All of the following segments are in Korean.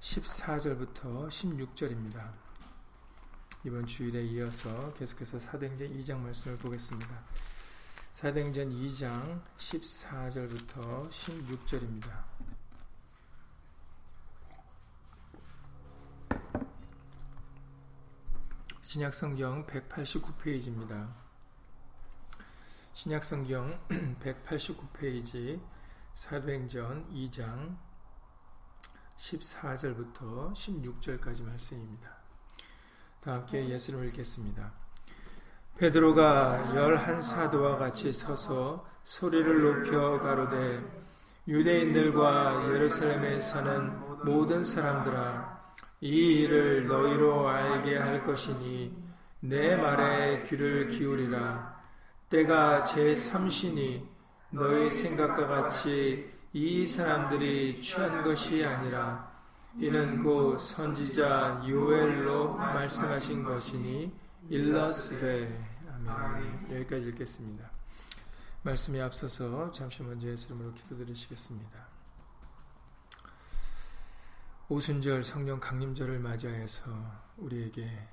14절부터 16절입니다. 이번 주일에 이어서 계속해서 사도행전 2장 말씀을 보겠습니다. 사도행전 2장 14절부터 16절입니다. 신약성경 189페이지입니다. 신약성경 189페이지 사도행전 2장 14절부터 16절까지 말씀입니다. 다 함께 예수를 읽겠습니다. 베드로가 열한 사도와 같이 서서 소리를 높여 가로되 유대인들과 예루살렘에 사는 모든 사람들아 이 일을 너희로 알게 할 것이니 내 말에 귀를 기울이라 때가 제 삼신이 너희 생각과 같이 이 사람들이 취한 것이 아니라 이는 곧 선지자 요엘로 말씀하신 것이니 일러스되 아멘. 여기까지 읽겠습니다. 말씀에 앞서서 잠시 먼저 예수 이름으로 기도드리시겠습니다. 오순절 성령 강림절을 맞이하여서 우리에게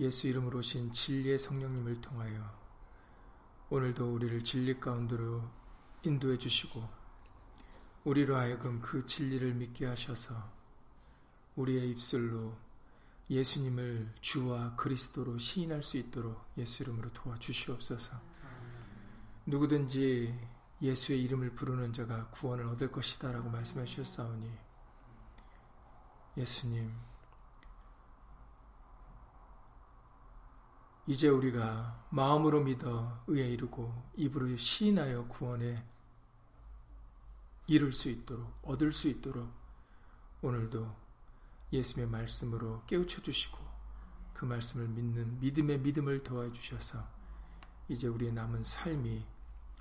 예수 이름으로 오신 진리의 성령님을 통하여 오늘도 우리를 진리 가운데로 인도해 주시고 우리로 하여금 그 진리를 믿게 하셔서 우리의 입술로 예수님을 주와 그리스도로 시인할 수 있도록 예수 이름으로 도와주시옵소서. 누구든지 예수의 이름을 부르는 자가 구원을 얻을 것이다 라고 말씀하셨사오니 예수님 이제 우리가 마음으로 믿어 의에 이르고 입으로 시인하여 구원에 이룰 수 있도록 얻을 수 있도록 오늘도 예수님의 말씀으로 깨우쳐 주시고 그 말씀을 믿는 믿음의 믿음을 도와 주셔서 이제 우리의 남은 삶이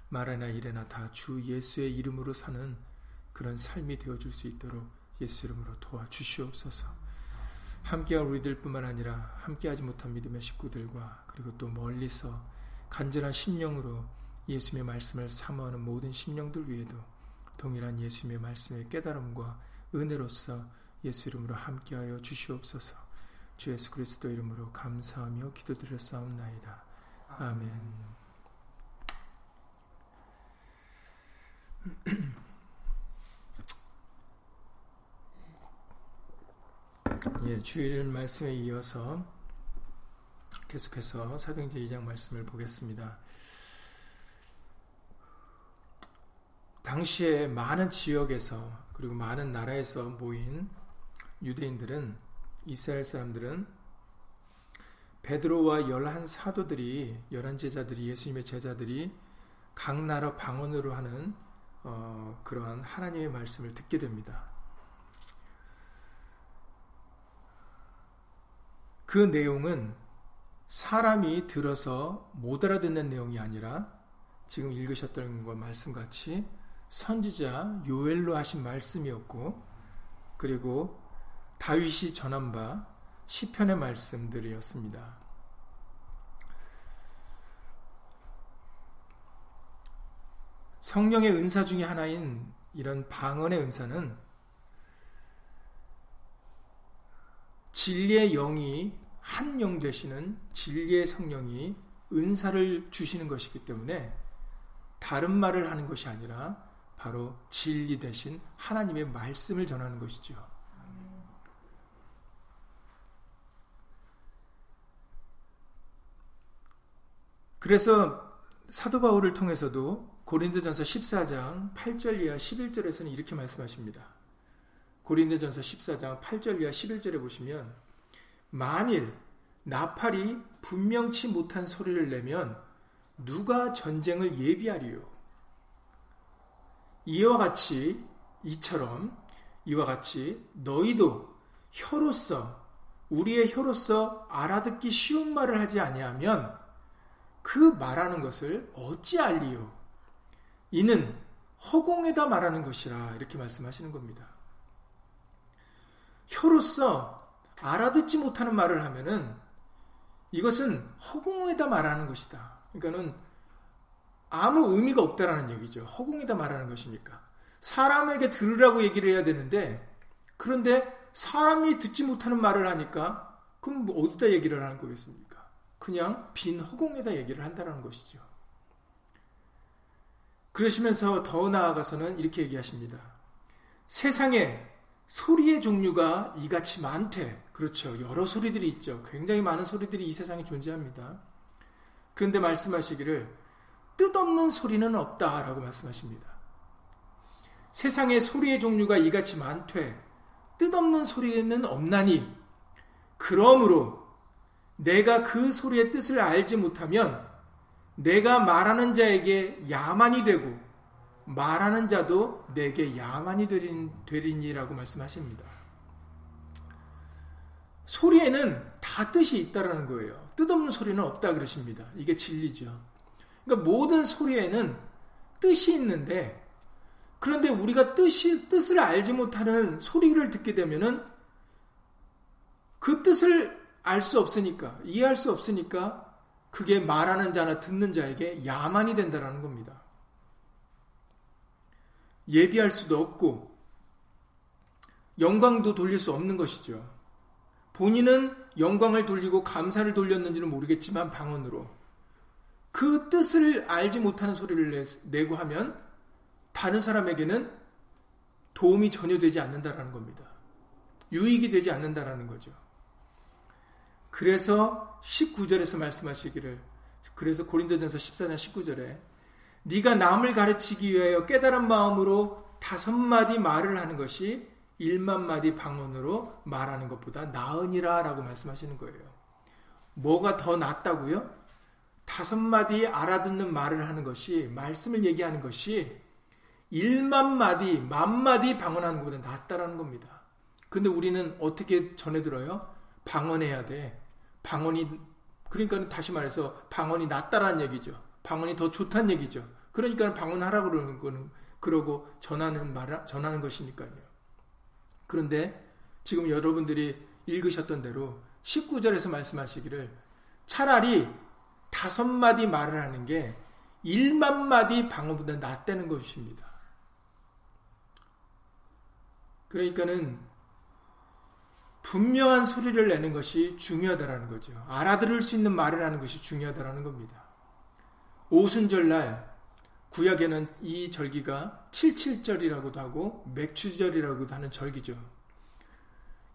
말하나 이래나 다 주 예수의 이름으로 사는 그런 삶이 되어 줄 수 있도록 예수 이름으로 도와 주시옵소서. 함께한 우리들 뿐만 아니라 함께하지 못한 믿음의 식구들과 그리고 또 멀리서 간절한 심령으로 예수님의 말씀을 사모하는 모든 심령들 위에도 동일한 예수님의 말씀의 깨달음과 은혜로서 예수 이름으로 함께하여 주시옵소서. 주 예수 그리스도 이름으로 감사하며 기도드렸사옵나이다. 아멘. 예, 주일 말씀에 이어서 계속해서 사도행전 2장 말씀을 보겠습니다. 당시에 많은 지역에서 그리고 많은 나라에서 모인 유대인들은 이스라엘 사람들은 베드로와 열한 사도들이 열한 제자들이 예수님의 제자들이 각 나라 방언으로 하는 어, 그러한 하나님의 말씀을 듣게 됩니다. 그 내용은 사람이 들어서 못 알아듣는 내용이 아니라 지금 읽으셨던 것 말씀같이 선지자 요엘로 하신 말씀이었고 그리고 다윗이 전한 바 시편의 말씀들이었습니다. 성령의 은사 중의 하나인 이런 방언의 은사는 진리의 영이 한 영 되시는 진리의 성령이 은사를 주시는 것이기 때문에 다른 말을 하는 것이 아니라 바로 진리 대신 하나님의 말씀을 전하는 것이죠. 그래서 사도 바울을 통해서도 고린도전서 14장 8절 이하 11절에서는 이렇게 말씀하십니다. 고린도전서 14장 8절 이하 11절에 보시면 만일 나팔이 분명치 못한 소리를 내면 누가 전쟁을 예비하리요? 이와 같이 이처럼 이와 같이 너희도 혀로서 우리의 혀로서 알아듣기 쉬운 말을 하지 아니하면 그 말하는 것을 어찌 알리요? 이는 허공에다 말하는 것이라 이렇게 말씀하시는 겁니다. 혀로서 알아듣지 못하는 말을 하면은 이것은 허공에다 말하는 것이다. 그러니까는 아무 의미가 없다라는 얘기죠. 허공에다 말하는 것이니까. 사람에게 들으라고 얘기를 해야 되는데 그런데 사람이 듣지 못하는 말을 하니까 그럼 뭐 어디다 얘기를 하는 거겠습니까? 그냥 빈 허공에다 얘기를 한다는 것이죠. 그러시면서 더 나아가서는 이렇게 얘기하십니다. 세상에 소리의 종류가 이같이 많대. 그렇죠. 여러 소리들이 있죠. 굉장히 많은 소리들이 이 세상에 존재합니다. 그런데 말씀하시기를 뜻없는 소리는 없다라고 말씀하십니다. 세상에 소리의 종류가 이같이 많되 뜻없는 소리는 없나니 그러므로 내가 그 소리의 뜻을 알지 못하면 내가 말하는 자에게 야만이 되고 말하는 자도 내게 야만이 되리니라고 말씀하십니다. 소리에는 다 뜻이 있다라는 거예요. 뜻없는 소리는 없다 그러십니다. 이게 진리죠. 그러니까 모든 소리에는 뜻이 있는데 그런데 우리가 뜻이 뜻을 알지 못하는 소리를 듣게 되면은 그 뜻을 알 수 없으니까 이해할 수 없으니까 그게 말하는 자나 듣는 자에게 야만이 된다라는 겁니다. 예비할 수도 없고 영광도 돌릴 수 없는 것이죠. 본인은 영광을 돌리고 감사를 돌렸는지는 모르겠지만 방언으로 그 뜻을 알지 못하는 소리를 내고 하면 다른 사람에게는 도움이 전혀 되지 않는다라는 겁니다. 유익이 되지 않는다라는 거죠. 그래서 19절에서 말씀하시기를 그래서 고린도전서 14장 19절에 네가 남을 가르치기 위하여 깨달은 마음으로 다섯 마디 말을 하는 것이 일만 마디 방언으로 말하는 것보다 나으니라 라고 말씀하시는 거예요. 뭐가 더 낫다고요? 다섯 마디 알아듣는 말을 하는 것이 말씀을 얘기하는 것이 일만 마디, 만 마디 방언하는 것보다 낫다라는 겁니다. 근데 우리는 어떻게 전해 들어요? 방언해야 돼. 방언이 그러니까 다시 말해서 방언이 낫다라는 얘기죠. 방언이 더 좋다는 얘기죠. 그러니까 방언하라 그러는 거는 그러고 전하는 말 전하는 것이니까요. 그런데 지금 여러분들이 읽으셨던 대로 19절에서 말씀하시기를 차라리 다섯 마디 말을 하는 게 1만 마디 방언보다 낫다는 것입니다. 그러니까는 분명한 소리를 내는 것이 중요하다라는 거죠. 알아들을 수 있는 말을 하는 것이 중요하다라는 겁니다. 오순절날 구약에는 이 절기가 77절이라고도 하고 맥추절이라고도 하는 절기죠.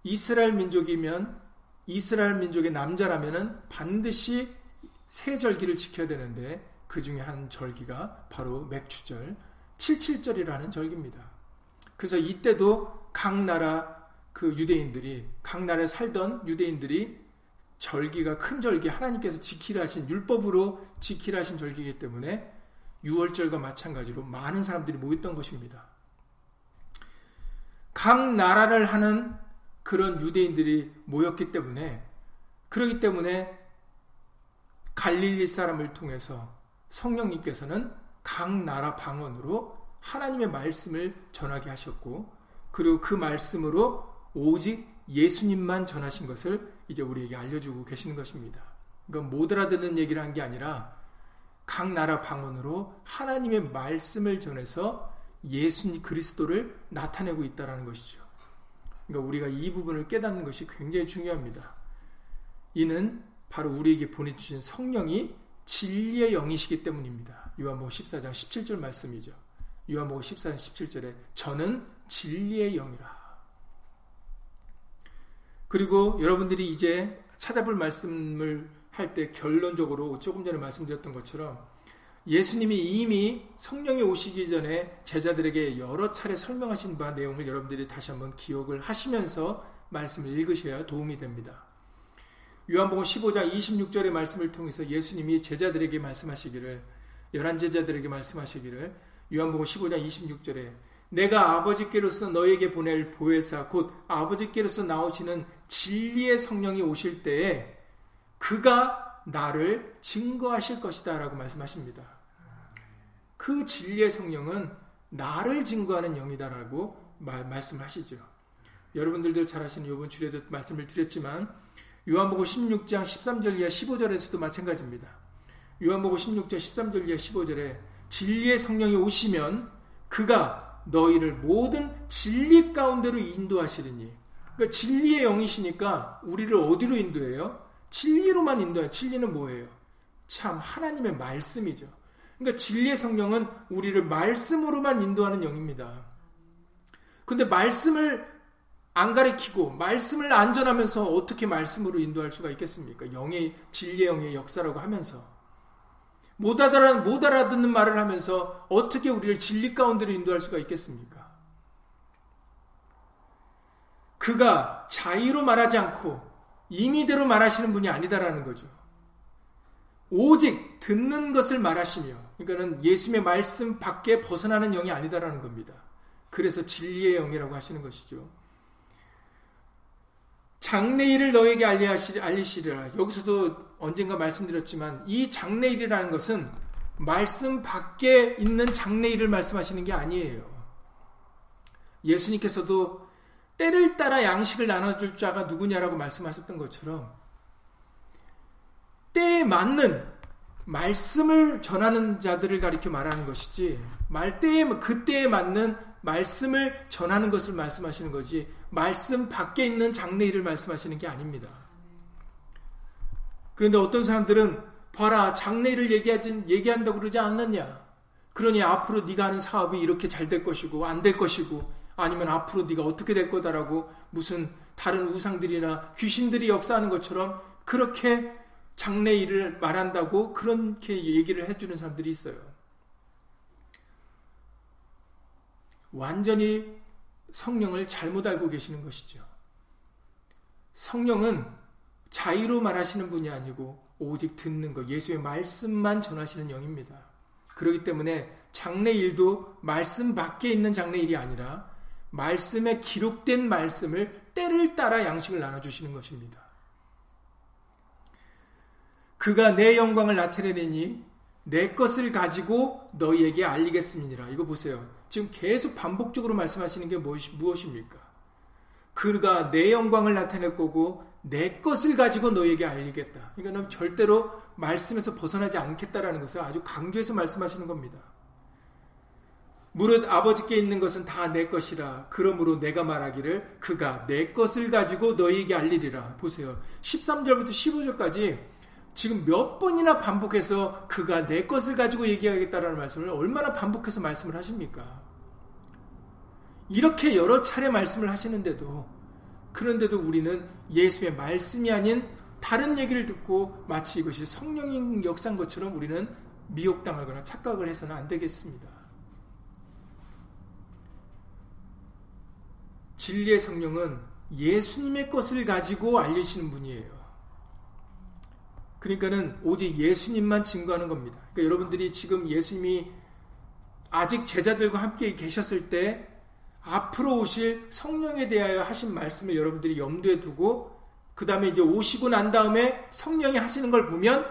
이스라엘 민족이면 이스라엘 민족의 남자라면은 반드시 세 절기를 지켜야 되는데 그 중에 한 절기가 바로 맥추절 77절이라는 절기입니다. 그래서 이때도 각 나라 그 유대인들이 각 나라에 살던 유대인들이 절기가 큰 절기 하나님께서 지키라 하신 율법으로 지키라 하신 절기이기 때문에 6월절과 마찬가지로 많은 사람들이 모였던 것입니다. 각 나라를 하는 그런 유대인들이 모였기 때문에 그러기 때문에 갈릴리 사람을 통해서 성령님께서는 각 나라 방언으로 하나님의 말씀을 전하게 하셨고 그리고 그 말씀으로 오직 예수님만 전하신 것을 이제 우리에게 알려주고 계시는 것입니다. 그러니까 못 알아듣는 얘기를 한 게 아니라 각 나라 방언으로 하나님의 말씀을 전해서 예수님 그리스도를 나타내고 있다라는 것이죠. 그러니까 우리가 이 부분을 깨닫는 것이 굉장히 중요합니다. 이는 바로 우리에게 보내주신 성령이 진리의 영이시기 때문입니다. 요한복음 14장 17절 말씀이죠. 요한복음 14장 17절에 저는 진리의 영이라. 그리고 여러분들이 이제 찾아볼 말씀을 할 때 결론적으로 조금 전에 말씀드렸던 것처럼 예수님이 이미 성령이 오시기 전에 제자들에게 여러 차례 설명하신 바 내용을 여러분들이 다시 한번 기억을 하시면서 말씀을 읽으셔야 도움이 됩니다. 요한복음 15장 26절의 말씀을 통해서 예수님이 제자들에게 말씀하시기를 열한 제자들에게 말씀하시기를 요한복음 15장 26절에 내가 아버지께로서 너에게 보낼 보혜사 곧 아버지께로서 나오시는 진리의 성령이 오실 때에 그가 나를 증거하실 것이다 라고 말씀하십니다. 그 진리의 성령은 나를 증거하는 영이다라고 말씀하시죠. 여러분들도 잘 아시는 요번 주에도 말씀을 드렸지만 요한복음 16장 13절 이하 15절에서도 마찬가지입니다. 요한복음 16장 13절 이하 15절에 진리의 성령이 오시면 그가 너희를 모든 진리 가운데로 인도하시리니. 그러니까 진리의 영이시니까 우리를 어디로 인도해요? 진리로만 인도해요. 진리는 뭐예요? 참 하나님의 말씀이죠. 그러니까 진리의 성령은 우리를 말씀으로만 인도하는 영입니다. 근데 말씀을 안 가리키고 말씀을 안 전하면서 어떻게 말씀으로 인도할 수가 있겠습니까? 영의 진리의 영의 역사라고 하면서 못 알아듣는, 못 알아듣는 말을 하면서 어떻게 우리를 진리 가운데로 인도할 수가 있겠습니까? 그가 자의로 말하지 않고 임의대로 말하시는 분이 아니다라는 거죠. 오직 듣는 것을 말하시며, 그러니까는 예수님의 말씀 밖에 벗어나는 영이 아니다라는 겁니다. 그래서 진리의 영이라고 하시는 것이죠. 장래일을 너에게 알리시리라. 여기서도 언젠가 말씀드렸지만 이 장래일이라는 것은 말씀 밖에 있는 장래일을 말씀하시는 게 아니에요. 예수님께서도 때를 따라 양식을 나눠줄 자가 누구냐라고 말씀하셨던 것처럼 때에 맞는 말씀을 전하는 자들을 가리켜 말하는 것이지 말때에 그때에 맞는 말씀을 전하는 것을 말씀하시는 거지 말씀 밖에 있는 장래일을 말씀하시는 게 아닙니다. 그런데 어떤 사람들은 봐라 장래일을 얘기하진 얘기한다고 그러지 않느냐. 그러니 앞으로 네가 하는 사업이 이렇게 잘 될 것이고 안 될 것이고 아니면 앞으로 네가 어떻게 될 거다라고 무슨 다른 우상들이나 귀신들이 역사하는 것처럼 그렇게 장래일을 말한다고 그렇게 얘기를 해주는 사람들이 있어요. 완전히 성령을 잘못 알고 계시는 것이죠. 성령은 자유로 말하시는 분이 아니고 오직 듣는 것, 예수의 말씀만 전하시는 영입니다. 그렇기 때문에 장래일도 말씀 밖에 있는 장래일이 아니라 말씀에 기록된 말씀을 때를 따라 양식을 나눠주시는 것입니다. 그가 내 영광을 나타내니 내 것을 가지고 너희에게 알리겠습니다. 이거 보세요. 지금 계속 반복적으로 말씀하시는 게 무엇입니까? 그가 내 영광을 나타낼 거고 내 것을 가지고 너에게 알리겠다. 그러니까 절대로 말씀에서 벗어나지 않겠다라는 것을 아주 강조해서 말씀하시는 겁니다. 무릇 아버지께 있는 것은 다 내 것이라. 그러므로 내가 말하기를 그가 내 것을 가지고 너희에게 알리리라. 보세요. 13절부터 15절까지 지금 몇 번이나 반복해서 그가 내 것을 가지고 얘기하겠다라는 말씀을 얼마나 반복해서 말씀을 하십니까? 이렇게 여러 차례 말씀을 하시는데도 그런데도 우리는 예수의 말씀이 아닌 다른 얘기를 듣고 마치 이것이 성령인 역사인 것처럼 우리는 미혹당하거나 착각을 해서는 안 되겠습니다. 진리의 성령은 예수님의 것을 가지고 알리시는 분이에요. 그러니까는 오직 예수님만 증거하는 겁니다. 그러니까 여러분들이 지금 예수님이 아직 제자들과 함께 계셨을 때 앞으로 오실 성령에 대하여 하신 말씀을 여러분들이 염두에 두고 그 다음에 이제 오시고 난 다음에 성령이 하시는 걸 보면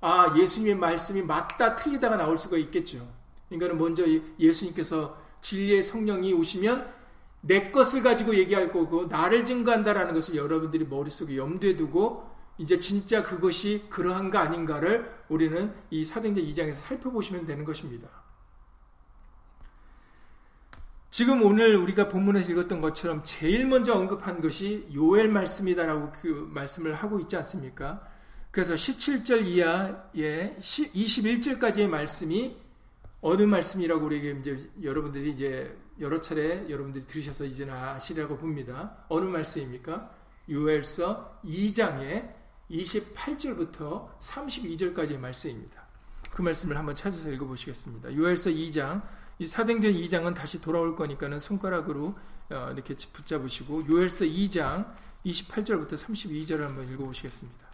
아 예수님의 말씀이 맞다 틀리다가 나올 수가 있겠죠. 그러니까는 먼저 예수님께서 진리의 성령이 오시면 내 것을 가지고 얘기할 거고 나를 증거한다라는 것을 여러분들이 머릿속에 염두에 두고 이제 진짜 그것이 그러한가 아닌가를 우리는 이 사도행전 2장에서 살펴보시면 되는 것입니다. 지금 오늘 우리가 본문에서 읽었던 것처럼 제일 먼저 언급한 것이 요엘 말씀이다라고 그 말씀을 하고 있지 않습니까? 그래서 17절 이하의 21절까지의 말씀이 어느 말씀이라고 우리에게 이제 여러분들이 이제 여러 차례 여러분들이 들으셔서 이제는 아시라고 봅니다. 어느 말씀입니까? 요엘서 2장의 28절부터 32절까지의 말씀입니다. 그 말씀을 한번 찾아서 읽어보시겠습니다. 요엘서 2장, 이 사도행전 2장은 다시 돌아올 거니까는 손가락으로 어, 이렇게 붙잡으시고 요엘서 2장 28절부터 32절을 한번 읽어보시겠습니다.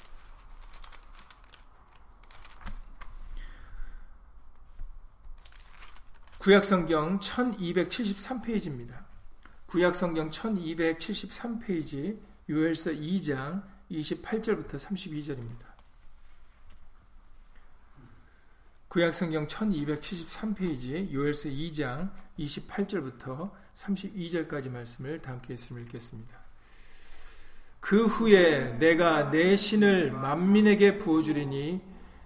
구약성경 1273페이지입니다. 구약성경 1273페이지 요엘서 2장 28절부터 32절입니다. 구약성경 1273페이지 요엘서 2장 28절부터 32절까지 말씀을 다 함께 읽겠습니다. 그 후에 내가 내 신을 만민에게 부어주리니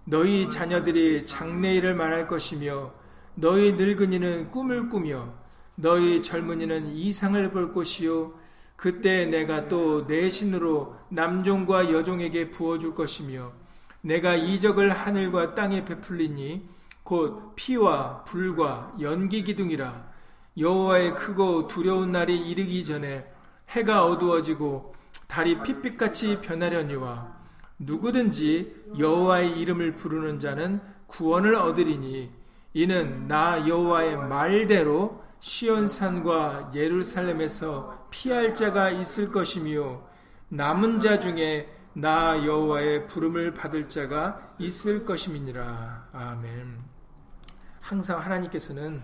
너희 자녀들이 장래일을 말할 것이며 너희 늙은이는 꿈을 꾸며 너희 젊은이는 이상을 볼 것이요 그때 내가 또 내 신으로 남종과 여종에게 부어줄 것이며 내가 이적을 하늘과 땅에 베풀리니 곧 피와 불과 연기 기둥이라. 여호와의 크고 두려운 날이 이르기 전에 해가 어두워지고 달이 핏빛같이 변하려니와 누구든지 여호와의 이름을 부르는 자는 구원을 얻으리니 이는 나 여호와의 말대로 시온산과 예루살렘에서 피할 자가 있을 것이며 남은 자 중에 나 여호와의 부름을 받을 자가 있을 것임이니라. 아멘. 항상 하나님께서는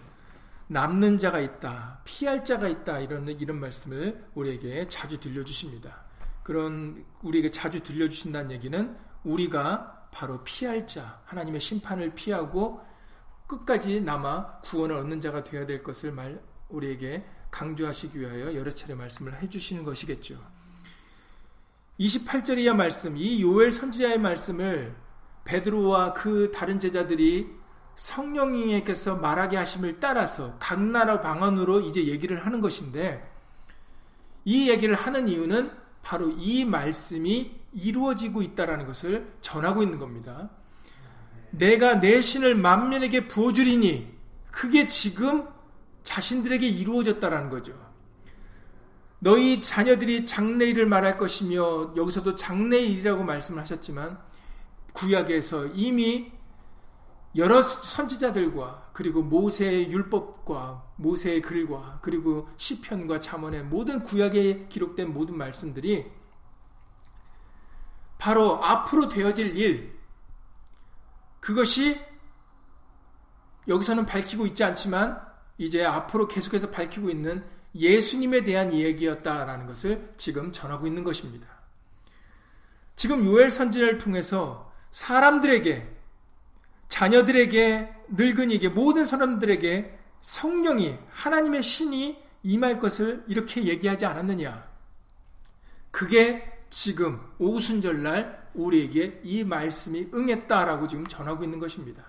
남는 자가 있다, 피할 자가 있다 이런 이런 말씀을 우리에게 자주 들려주십니다. 그런 우리에게 자주 들려주신다는 얘기는 우리가 바로 피할 자, 하나님의 심판을 피하고 끝까지 남아 구원을 얻는 자가 되어야 될 것을 말 우리에게 강조하시기 위하여 여러 차례 말씀을 해주시는 것이겠죠. 28절 이하 말씀, 이 요엘 선지자의 말씀을 베드로와 그 다른 제자들이 성령님께서 말하게 하심을 따라서 각 나라 방언으로 이제 얘기를 하는 것인데 이 얘기를 하는 이유는 바로 이 말씀이 이루어지고 있다라는 것을 전하고 있는 겁니다. 내가 내 신을 만면에게 부어주리니 그게 지금 자신들에게 이루어졌다라는 거죠. 너희 자녀들이 장래일을 말할 것이며 여기서도 장래일이라고 말씀을 하셨지만 구약에서 이미 여러 선지자들과 그리고 모세의 율법과 모세의 글과 그리고 시편과 잠언의 모든 구약에 기록된 모든 말씀들이 바로 앞으로 되어질 일 그것이 여기서는 밝히고 있지 않지만 이제 앞으로 계속해서 밝히고 있는 예수님에 대한 이야기였다라는 것을 지금 전하고 있는 것입니다. 지금 요엘 선지자를 통해서 사람들에게 자녀들에게 늙은이에게 모든 사람들에게 성령이 하나님의 신이 임할 것을 이렇게 얘기하지 않았느냐? 그게 지금 오순절날 우리에게 이 말씀이 응했다라고 지금 전하고 있는 것입니다.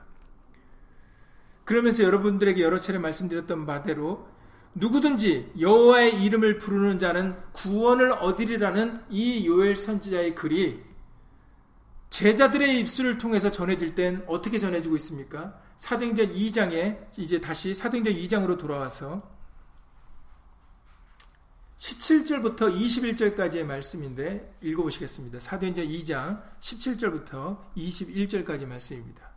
그러면서 여러분들에게 여러 차례 말씀드렸던 바대로 누구든지 여호와의 이름을 부르는 자는 구원을 얻으리라는 이 요엘 선지자의 글이 제자들의 입술을 통해서 전해질 땐 어떻게 전해지고 있습니까? 사도행전 2장에 이제 다시 사도행전 2장으로 돌아와서 17절부터 21절까지의 말씀인데 읽어보시겠습니다. 사도행전 2장 17절부터 21절까지 말씀입니다.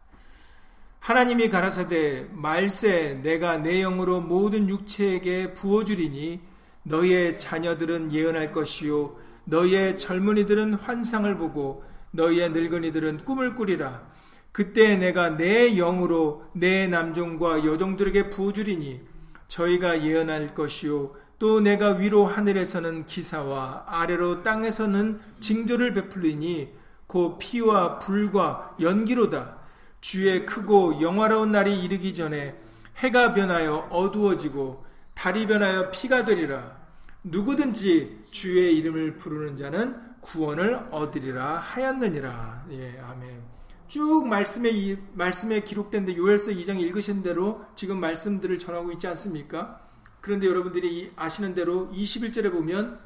하나님이 가라사대 말세 내가 내 영으로 모든 육체에게 부어주리니 너희의 자녀들은 예언할 것이요 너희의 젊은이들은 환상을 보고 너희의 늙은이들은 꿈을 꾸리라. 그때 내가 내 영으로 내 남종과 여종들에게 부주리니 저희가 예언할 것이요 또 내가 위로 하늘에서는 기사와 아래로 땅에서는 징조를 베풀리니 곧 피와 불과 연기로다. 주의 크고 영화로운 날이 이르기 전에 해가 변하여 어두워지고 달이 변하여 피가 되리라. 누구든지 주의 이름을 부르는 자는 구원을 얻으리라 하였느니라. 예, 아멘. 쭉 말씀에 이 말씀에 기록된 데 요엘서 2장 읽으신 대로 지금 말씀들을 전하고 있지 않습니까? 그런데 여러분들이 아시는 대로 21절에 보면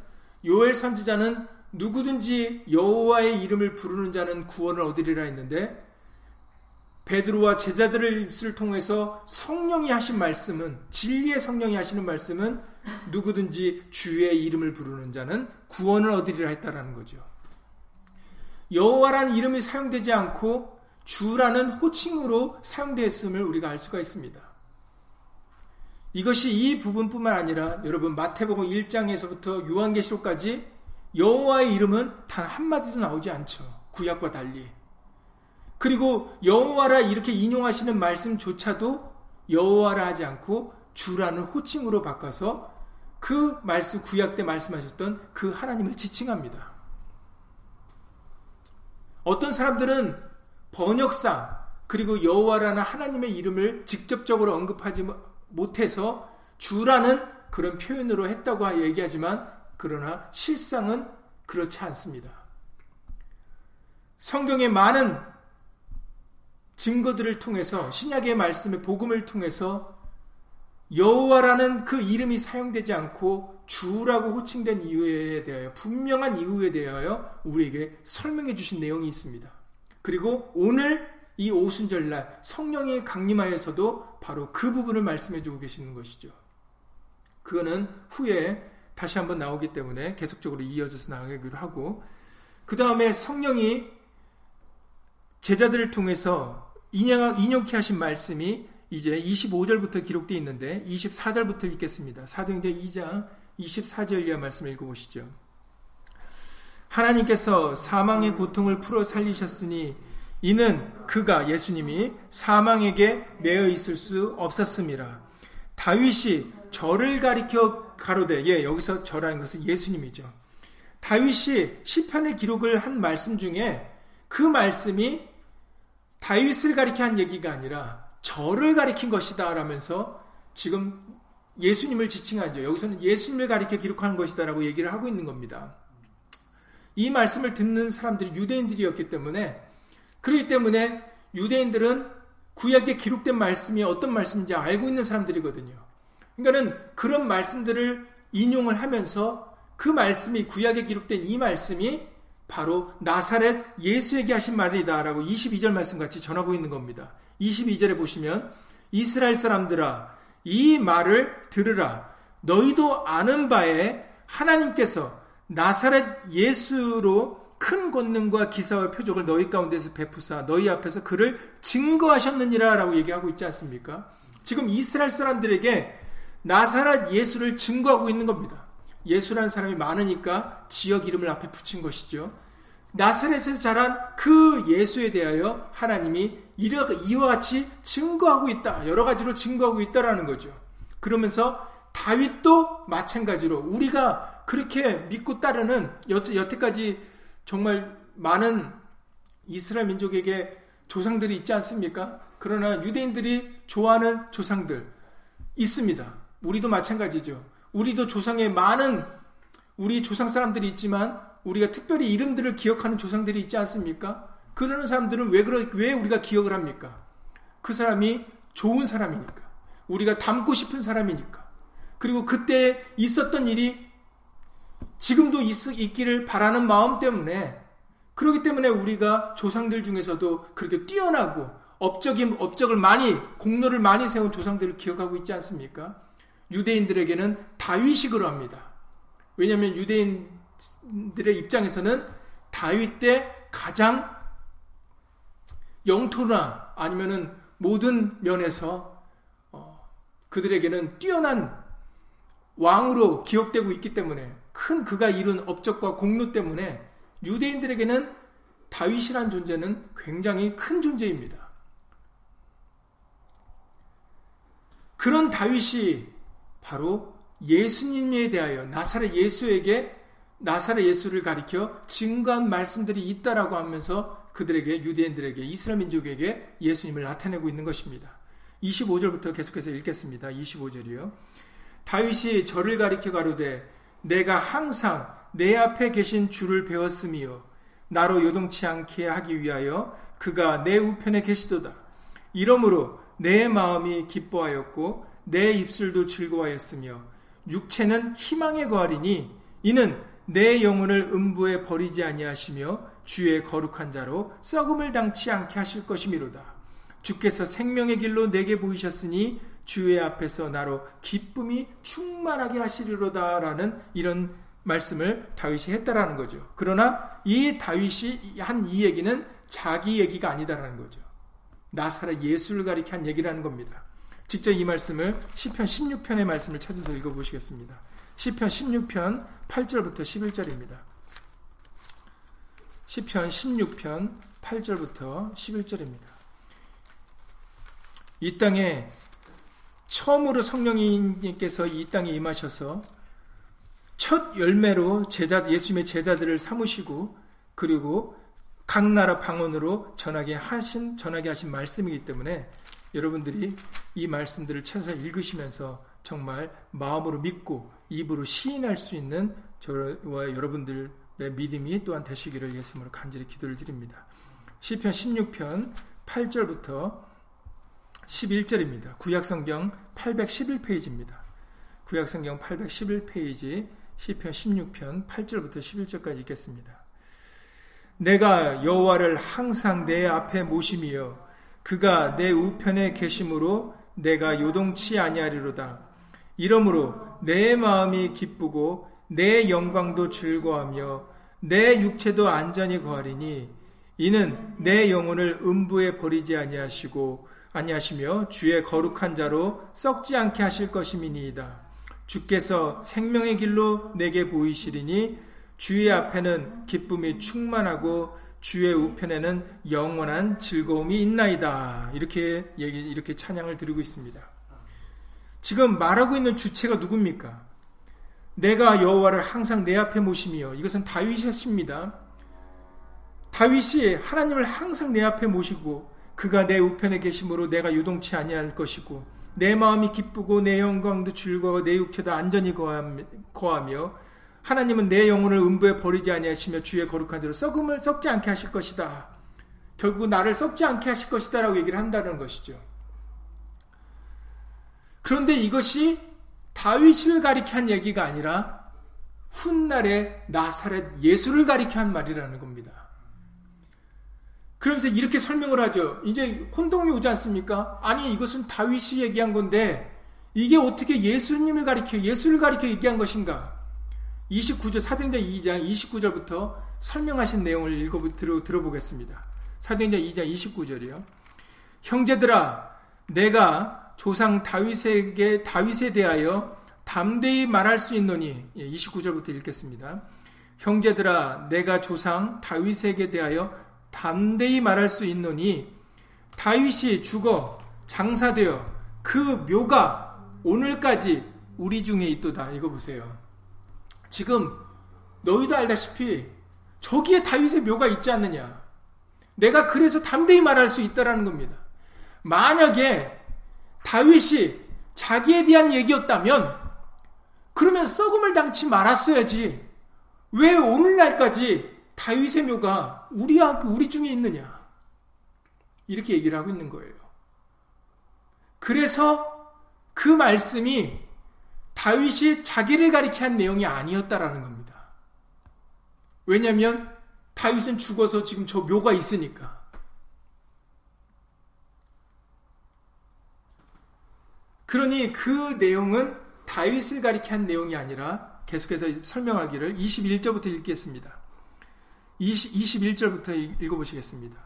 요엘 선지자는 누구든지 여호와의 이름을 부르는 자는 구원을 얻으리라 했는데 베드로와 제자들을 입술을 통해서 성령이 하신 말씀은 진리의 성령이 하시는 말씀은 누구든지 주의 이름을 부르는 자는 구원을 얻으리라 했다라는 거죠. 여호와라는 이름이 사용되지 않고 주라는 호칭으로 사용되었음을 우리가 알 수가 있습니다. 이것이 이 부분뿐만 아니라 여러분 마태복음 1장에서부터 요한계시록까지 여호와의 이름은 단 한마디도 나오지 않죠. 구약과 달리. 그리고 여호와라 이렇게 인용하시는 말씀조차도 여호와라 하지 않고 주라는 호칭으로 바꿔서 그 말씀 구약 때 말씀하셨던 그 하나님을 지칭합니다. 어떤 사람들은 번역상 그리고 여호와라는 하나님의 이름을 직접적으로 언급하지 못해서 주라는 그런 표현으로 했다고 얘기하지만 그러나 실상은 그렇지 않습니다. 성경의 많은 증거들을 통해서 신약의 말씀의 복음을 통해서 여호와라는 그 이름이 사용되지 않고 주라고 호칭된 이유에 대하여 분명한 이유에 대하여 우리에게 설명해 주신 내용이 있습니다. 그리고 오늘 이 오순절날 성령이 강림하여서도 바로 그 부분을 말씀해 주고 계시는 것이죠. 그거는 후에 다시 한번 나오기 때문에 계속적으로 이어져서 나가기로 하고 그 다음에 성령이 제자들을 통해서 인용, 인용케 하신 말씀이 이제 25절부터 기록되어 있는데 24절부터 읽겠습니다. 사도행전 2장 24절 이하 말씀을 읽어보시죠. 하나님께서 사망의 고통을 풀어 살리셨으니 이는 그가 예수님이 사망에게 매여 있을 수 없었습니다. 다윗이 저를 가리켜 가로되 예 여기서 저라는 것은 예수님이죠. 다윗이 시편의 기록을 한 말씀 중에 그 말씀이 다윗을 가리켜 한 얘기가 아니라 저를 가리킨 것이다 라면서 지금 예수님을 지칭하죠. 여기서는 예수님을 가리켜 기록하는 것이다라고 얘기를 하고 있는 겁니다. 이 말씀을 듣는 사람들이 유대인들이었기 때문에 그렇기 때문에 유대인들은 구약에 기록된 말씀이 어떤 말씀인지 알고 있는 사람들이거든요. 그러니까는 그런 말씀들을 인용을 하면서 그 말씀이 구약에 기록된 이 말씀이 바로 나사렛 예수에게 하신 말이다라고 22절 말씀 같이 전하고 있는 겁니다. 22절에 보시면 이스라엘 사람들아 이 말을 들으라 너희도 아는 바에 하나님께서 나사렛 예수로 큰 권능과 기사와 표적을 너희 가운데서 베푸사 너희 앞에서 그를 증거하셨느니라 라고 얘기하고 있지 않습니까? 지금 이스라엘 사람들에게 나사렛 예수를 증거하고 있는 겁니다. 예수라는 사람이 많으니까 지역 이름을 앞에 붙인 것이죠. 나사렛에서 자란 그 예수에 대하여 하나님이 이와 같이 증거하고 있다. 여러 가지로 증거하고 있다라는 거죠. 그러면서 다윗도 마찬가지로 우리가 그렇게 믿고 따르는 여태까지 정말 많은 이스라엘 민족에게 조상들이 있지 않습니까? 그러나 유대인들이 좋아하는 조상들 있습니다. 우리도 마찬가지죠. 우리도 조상에 많은 우리 조상 사람들이 있지만 우리가 특별히 이름들을 기억하는 조상들이 있지 않습니까? 그러는 사람들은 왜, 그러, 왜 우리가 기억을 합니까? 그 사람이 좋은 사람이니까. 우리가 닮고 싶은 사람이니까. 그리고 그때 있었던 일이 지금도 있, 있기를 바라는 마음 때문에 그렇기 때문에 우리가 조상들 중에서도 그렇게 뛰어나고 업적인 업적을 많이 공로를 많이 세운 조상들을 기억하고 있지 않습니까? 유대인들에게는 다윗이 그러합니다. 왜냐하면 유대인들의 입장에서는 다윗 때 가장 영토나 아니면은 모든 면에서 어, 그들에게는 뛰어난 왕으로 기억되고 있기 때문에 큰 그가 이룬 업적과 공로 때문에 유대인들에게는 다윗이란 존재는 굉장히 큰 존재입니다. 그런 다윗이 바로 예수님에 대하여 나사렛 예수에게 나사렛 예수를 가리켜 증거한 말씀들이 있다라고 하면서 그들에게 유대인들에게 이스라엘 민족에게 예수님을 나타내고 있는 것입니다. 25절부터 계속해서 읽겠습니다. 25절이요. 다윗이 저를 가리켜 가로되 내가 항상 내 앞에 계신 주를 배웠으며 나로 요동치 않게 하기 위하여 그가 내 우편에 계시도다. 이러므로 내 마음이 기뻐하였고 내 입술도 즐거워하였으며 육체는 희망에 거하리니 이는 내 영혼을 음부에 버리지 아니하시며 주의 거룩한 자로 썩음을 당치 않게 하실 것이미로다. 주께서 생명의 길로 내게 보이셨으니 주의 앞에서 나로 기쁨이 충만하게 하시리로다라는 이런 말씀을 다윗이 했다라는 거죠. 그러나 이 다윗이 한 이 얘기는 자기 얘기가 아니다라는 거죠. 나사렛 예수를 가리켜 한 얘기라는 겁니다. 직접 이 말씀을 시편 16편의 말씀을 찾아서 읽어 보시겠습니다. 시편 16편 8절부터 11절입니다. 시편 16편 8절부터 11절입니다. 이 땅에 처음으로 성령님께서 이 땅에 임하셔서 첫 열매로 제자 예수님의 제자들을 삼으시고 그리고 각 나라 방언으로 전하게 하신 전하게 하신 말씀이기 때문에 여러분들이 이 말씀들을 찾아서 읽으시면서 정말 마음으로 믿고 입으로 시인할 수 있는 저와 여러분들의 믿음이 또한 되시기를 예수님으로 간절히 기도를 드립니다. 시편 16편 8절부터 11절입니다. 구약성경 811페이지입니다. 구약성경 811페이지 시편 16편 8절부터 11절까지 읽겠습니다. 내가 여호와를 항상 내 앞에 모심이여 그가 내 우편에 계심으로 내가 요동치 아니하리로다. 이러므로 내 마음이 기쁘고 내 영광도 즐거하며 내 육체도 안전히 거하리니 이는 내 영혼을 음부에 버리지 아니하시고 아니하시며 주의 거룩한 자로 썩지 않게 하실 것임이니이다. 주께서 생명의 길로 내게 보이시리니 주의 앞에는 기쁨이 충만하고 주의 우편에는 영원한 즐거움이 있나이다. 이렇게 얘기, 이렇게 찬양을 드리고 있습니다. 지금 말하고 있는 주체가 누굽니까? 내가 여호와를 항상 내 앞에 모심이요. 이것은 다윗이었습니다. 다윗이 하나님을 항상 내 앞에 모시고 그가 내 우편에 계심으로 내가 유동치 아니할 것이고 내 마음이 기쁘고 내 영광도 즐거워 내 육체도 안전히 거하며 하나님은 내 영혼을 음부에 버리지 아니하시며 주의 거룩한 대로 썩음을 썩지 않게 하실 것이다. 결국 나를 썩지 않게 하실 것이다라고 얘기를 한다는 것이죠. 그런데 이것이 다윗을 가리켜 한 얘기가 아니라 훗날에 나사렛 예수를 가리켜 한 말이라는 겁니다. 그러면서 이렇게 설명을 하죠. 이제 혼동이 오지 않습니까? 아니 이것은 다윗이 얘기한 건데 이게 어떻게 예수님을 가리켜 예수를 가리켜 얘기한 것인가? 29절 사도행전 2장 29절부터 설명하신 내용을 읽어 들어, 들어보겠습니다. 사도행전 2장 29절이요. 형제들아 내가 조상 다윗에게 다윗에 대하여 담대히 말할 수 있노니 29절부터 예, 읽겠습니다. 형제들아 내가 조상 다윗에게 대하여 담대히 말할 수 있노니 다윗이 죽어 장사되어 그 묘가 오늘까지 우리 중에 있도다. 이거 보세요. 지금 너희도 알다시피 저기에 다윗의 묘가 있지 않느냐. 내가 그래서 담대히 말할 수 있다라는 겁니다. 만약에 다윗이 자기에 대한 얘기였다면 그러면 썩음을 당치 말았어야지. 왜 오늘날까지 다윗의 묘가 우리 우리 중에 있느냐? 이렇게 얘기를 하고 있는 거예요. 그래서 그 말씀이 다윗이 자기를 가리켜 한 내용이 아니었다라는 겁니다. 왜냐하면 다윗은 죽어서 지금 저 묘가 있으니까. 그러니 그 내용은 다윗을 가리켜 한 내용이 아니라 계속해서 설명하기를 21절부터 읽겠습니다. 20, 21절부터 읽어보시겠습니다.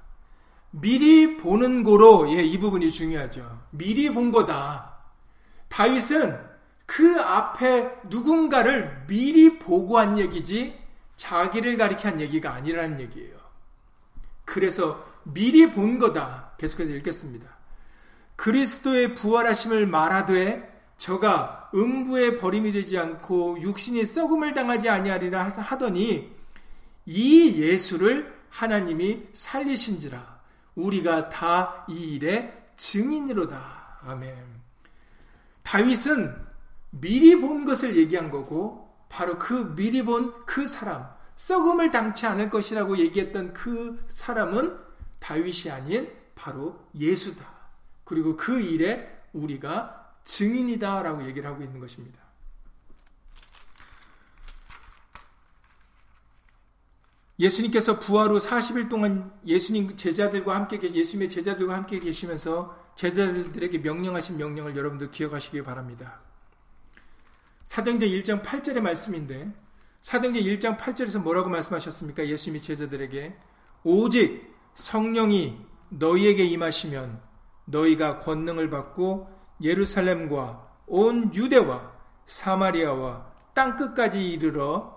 미리 보는 거로, 예, 이 부분이 중요하죠. 미리 본 거다. 다윗은 그 앞에 누군가를 미리 보고 한 얘기지 자기를 가리켜한 얘기가 아니라는 얘기예요. 그래서 미리 본 거다. 계속해서 읽겠습니다. 그리스도의 부활하심을 말하되 저가 음부에 버림이 되지 않고 육신이 썩음을 당하지 아니하리라 하더니 이 예수를 하나님이 살리신지라 우리가 다 이 일의 증인이로다. 아멘. 다윗은 미리 본 것을 얘기한 거고 바로 그 미리 본 그 사람 썩음을 당치 않을 것이라고 얘기했던 그 사람은 다윗이 아닌 바로 예수다. 그리고 그 일에 우리가 증인이다라고 얘기를 하고 있는 것입니다. 예수님께서 부활 후 40일 동안 예수님 제자들과 함께 예수님의 제자들과 함께 계시면서 제자들에게 명령하신 명령을 여러분들 기억하시기 바랍니다. 사도행전 1장 8절의 말씀인데 사도행전 1장 8절에서 뭐라고 말씀하셨습니까? 예수님이 제자들에게 오직 성령이 너희에게 임하시면 너희가 권능을 받고 예루살렘과 온 유대와 사마리아와 땅 끝까지 이르러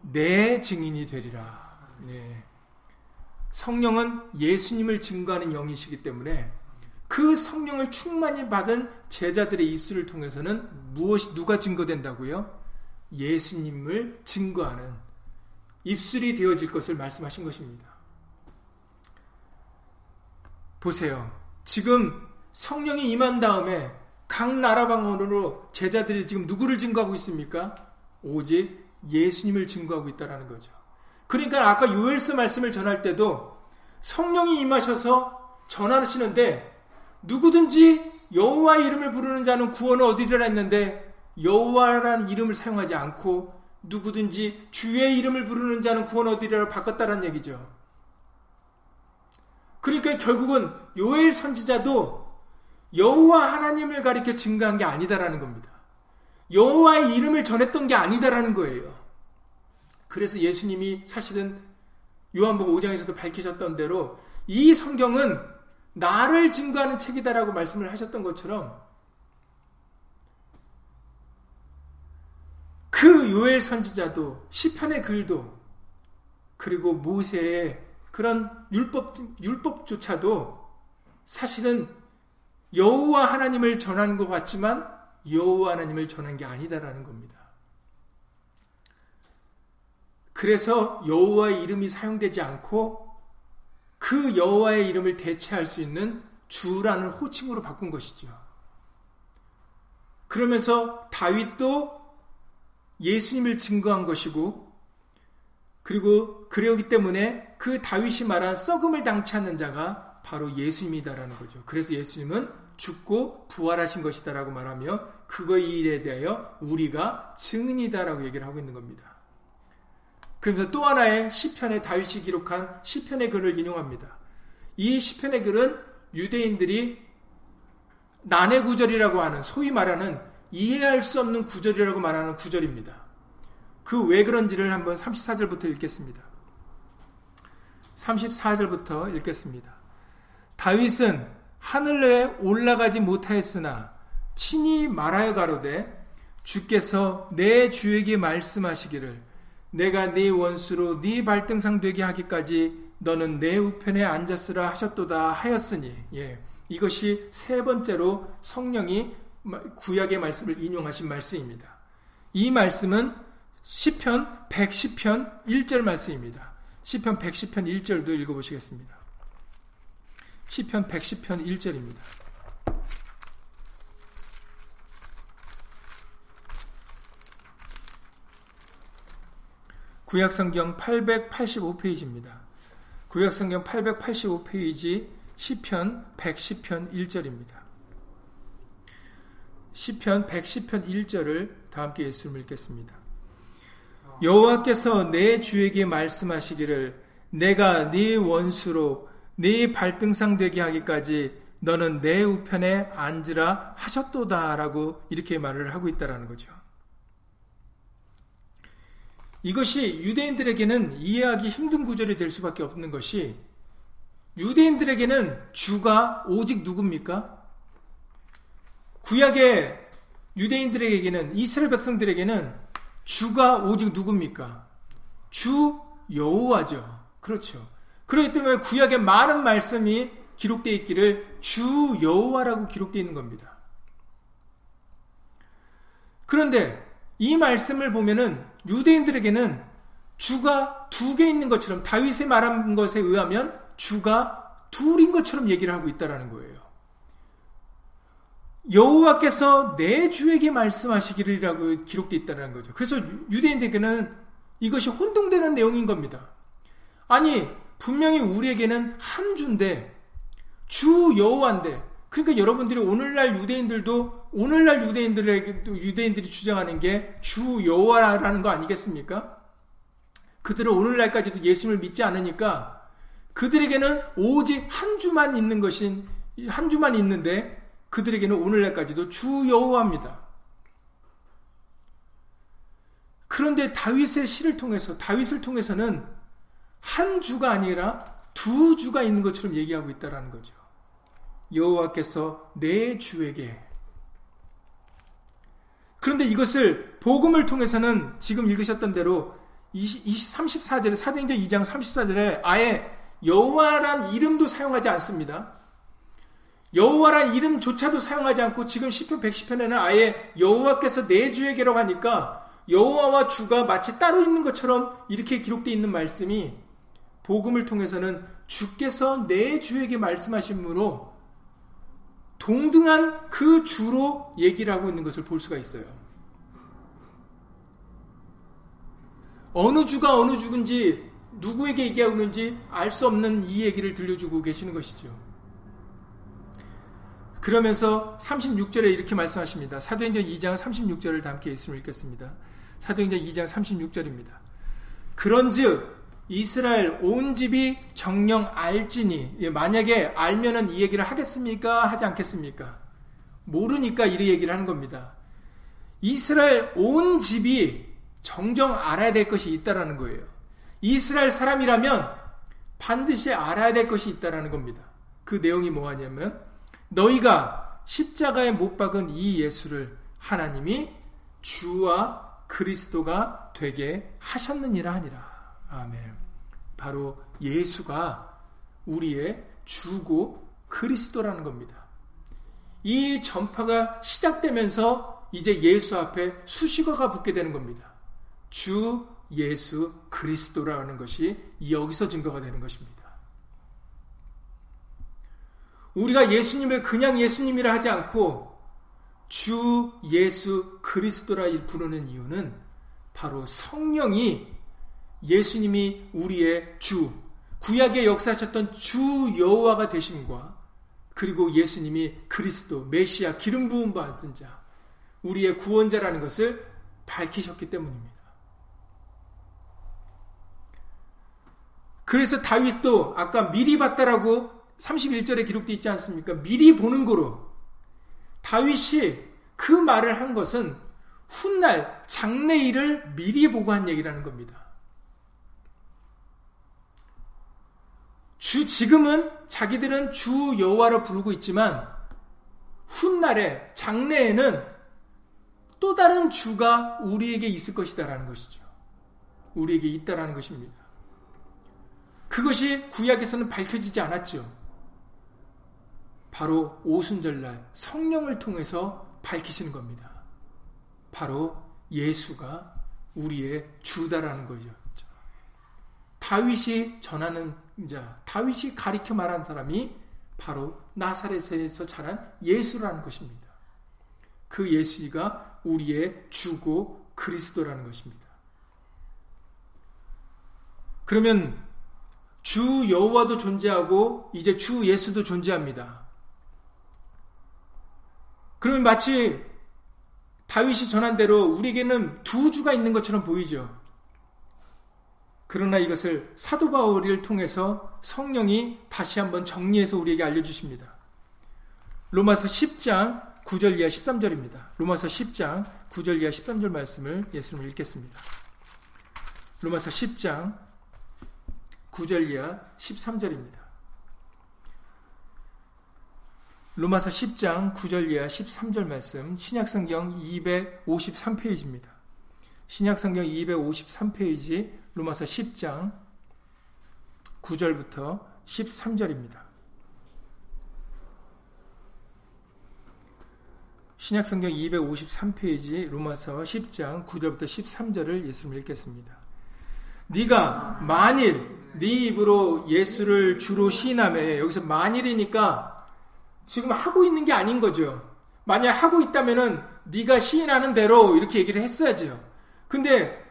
내 증인이 되리라. 네. 성령은 예수님을 증거하는 영이시기 때문에 그 성령을 충만히 받은 제자들의 입술을 통해서는 무엇이 누가 증거된다고요? 예수님을 증거하는 입술이 되어질 것을 말씀하신 것입니다. 보세요. 지금 성령이 임한 다음에 각 나라 방언으로 제자들이 지금 누구를 증거하고 있습니까? 오직 예수님을 증거하고 있다라는 거죠. 그러니까 아까 요엘서 말씀을 전할 때도 성령이 임하셔서 전하시는데 누구든지 여호와의 이름을 부르는 자는 구원을 얻으리라 했는데 여호와라는 이름을 사용하지 않고 누구든지 주의 이름을 부르는 자는 구원 얻으리라 바꿨다는 얘기죠. 그러니까 결국은 요엘 선지자도 여호와 하나님을 가리켜 증가한 게 아니다라는 겁니다. 여호와의 이름을 전했던 게 아니다라는 거예요. 그래서 예수님이 사실은 요한복음 5장에서도 밝히셨던 대로 이 성경은 나를 증거하는 책이다라고 말씀을 하셨던 것처럼 그 요엘 선지자도 시편의 글도 그리고 모세의 그런 율법 율법조차도 사실은 여호와 하나님을 전하는 것 같지만 여호와 하나님을 전한 게 아니다라는 겁니다. 그래서 여호와의 이름이 사용되지 않고 그 여호와의 이름을 대체할 수 있는 주라는 호칭으로 바꾼 것이죠. 그러면서 다윗도 예수님을 증거한 것이고 그리고 그러기 때문에 그 다윗이 말한 썩음을 당치 않는 자가 바로 예수님이다라는 거죠. 그래서 예수님은 죽고 부활하신 것이다라고 말하며 그거의 일에 대하여 우리가 증인이다라고 얘기를 하고 있는 겁니다. 그러면서 또 하나의 시편의 다윗이 기록한 시편의 글을 인용합니다. 이 시편의 글은 유대인들이 난해 구절이라고 하는 소위 말하는 이해할 수 없는 구절이라고 말하는 구절입니다. 그 왜 그런지를 한번 34절부터 읽겠습니다. 34절부터 읽겠습니다. 다윗은 하늘에 올라가지 못하였으나 친히 말하여 가로되 주께서 내 주에게 말씀하시기를 내가 네 원수로 네 발등상 되게 하기까지 너는 내 우편에 앉았으라 하셨도다 하였으니 예. 이것이 세 번째로 성령이 구약의 말씀을 인용하신 말씀입니다. 이 말씀은 시편 110편 1절 말씀입니다. 시편 110편 1절도 읽어 보시겠습니다. 시편 110편 1절입니다. 구약성경 885페이지입니다. 구약성경 885페이지 시편 110편 1절입니다. 시편 110편 1절을 다 함께 예수를 읽겠습니다. 여호와께서 내 주에게 말씀하시기를 내가 네 원수로 네 발등상 되게 하기까지 너는 내 우편에 앉으라 하셨도다라고 이렇게 말을 하고 있다라는 거죠. 이것이 유대인들에게는 이해하기 힘든 구절이 될 수밖에 없는 것이 유대인들에게는 주가 오직 누굽니까? 구약의 유대인들에게는 이스라엘 백성들에게는 주가 오직 누굽니까? 주 여호와죠. 그렇죠. 그렇기 때문에 구약의 많은 말씀이 기록되어 있기를 주 여호와라고 기록되어 있는 겁니다. 그런데 이 말씀을 보면은 유대인들에게는 주가 두 개 있는 것처럼 다윗의 말한 것에 의하면 주가 둘인 것처럼 얘기를 하고 있다라는 거예요. 여호와께서 내 주에게 말씀하시기를이라고 기록되어 있다는 거죠. 그래서 유대인들에게는 이것이 혼동되는 내용인 겁니다. 아니 분명히 우리에게는 한 주인데 주 여호와인데 그러니까 여러분들이 오늘날 유대인들도 오늘날 유대인들에게 유대인들이 주장하는 게 주 여호와라는 거 아니겠습니까? 그들은 오늘날까지도 예수님을 믿지 않으니까 그들에게는 오직 한 주만 있는 것인 한 주만 있는데 그들에게는 오늘날까지도 주 여호와입니다. 그런데 다윗의 시를 통해서 다윗을 통해서는 한 주가 아니라 두 주가 있는 것처럼 얘기하고 있다라는 거죠. 여호와께서 내 주에게 그런데 이것을 복음을 통해서는 지금 읽으셨던 대로 20, 34절에 사도행전 2장 34절에 아예 여호와란 이름도 사용하지 않습니다. 여호와란 이름조차도 사용하지 않고 지금 시편 110편에는 아예 여호와께서 내 주에게라고 하니까 여호와와 주가 마치 따로 있는 것처럼 이렇게 기록되어 있는 말씀이 복음을 통해서는 주께서 내 주에게 말씀하심으로 동등한 그 주로 얘기를 하고 있는 것을 볼 수가 있어요. 어느 주가 어느 주인지 누구에게 얘기하고 있는지 알 수 없는 이 얘기를 들려주고 계시는 것이죠. 그러면서 36절에 이렇게 말씀하십니다. 사도행전 2장 36절을 함께 있음을 읽겠습니다. 사도행전 2장 36절입니다. 그런즉 이스라엘 온 집이 정령 알지니 예, 만약에 알면은 이 얘기를 하겠습니까? 하지 않겠습니까? 모르니까 이 얘기를 하는 겁니다. 이스라엘 온 집이 정정 알아야 될 것이 있다라는 거예요. 이스라엘 사람이라면 반드시 알아야 될 것이 있다라는 겁니다. 그 내용이 뭐하냐면 너희가 십자가에 못 박은 이 예수를 하나님이 주와 그리스도가 되게 하셨느니라 하니라. 아멘. 바로 예수가 우리의 주고 그리스도라는 겁니다. 이 전파가 시작되면서 이제 예수 앞에 수식어가 붙게 되는 겁니다. 주 예수 그리스도라는 것이 여기서 증거가 되는 것입니다. 우리가 예수님을 그냥 예수님이라 하지 않고 주 예수 그리스도라 부르는 이유는 바로 성령이 예수님이 우리의 주, 구약에 역사하셨던 주 여호와가 되심과 그리고 예수님이 그리스도, 메시아, 기름 부음 받은 자, 우리의 구원자라는 것을 밝히셨기 때문입니다. 그래서 다윗도 아까 미리 봤다라고 31절에 기록되어 있지 않습니까? 미리 보는 거로 다윗이 그 말을 한 것은 훗날 장래일을 미리 보고 한 얘기라는 겁니다. 주 지금은 자기들은 주 여호와로 부르고 있지만 훗날에 장래에는 또 다른 주가 우리에게 있을 것이다라는 것이죠. 우리에게 있다라는 것입니다. 그것이 구약에서는 밝혀지지 않았죠. 바로 오순절날 성령을 통해서 밝히시는 겁니다. 바로 예수가 우리의 주다라는 거죠. 다윗이 전하는 자, 다윗이 가리켜 말한 사람이 바로 나사렛에서 자란 예수라는 것입니다. 그 예수가 우리의 주고 그리스도라는 것입니다. 그러면 주 여호와도 존재하고 이제 주 예수도 존재합니다. 그러면 마치 다윗이 전한 대로 우리에게는 두 주가 있는 것처럼 보이죠. 그러나 이것을 사도 바울을 통해서 성령이 다시 한번 정리해서 우리에게 알려주십니다. 로마서 10장 9절 이하 13절입니다. 로마서 10장 9절 이하 13절 말씀을 예수님 읽겠습니다. 로마서 10장 9절 이하 13절입니다. 로마서 10장 9절 이하 13절 말씀 신약성경 253페이지입니다. 신약성경 253페이지 로마서 10장 9절부터 13절입니다. 신약성경 253페이지 로마서 10장 9절부터 13절을 예수님 읽겠습니다. 네가 만일 네 입으로 예수를 주로 시인하며 여기서 만일이니까 지금 하고 있는 게 아닌 거죠. 만약 하고 있다면은 네가 시인하는 대로 이렇게 얘기를 했어야죠. 근데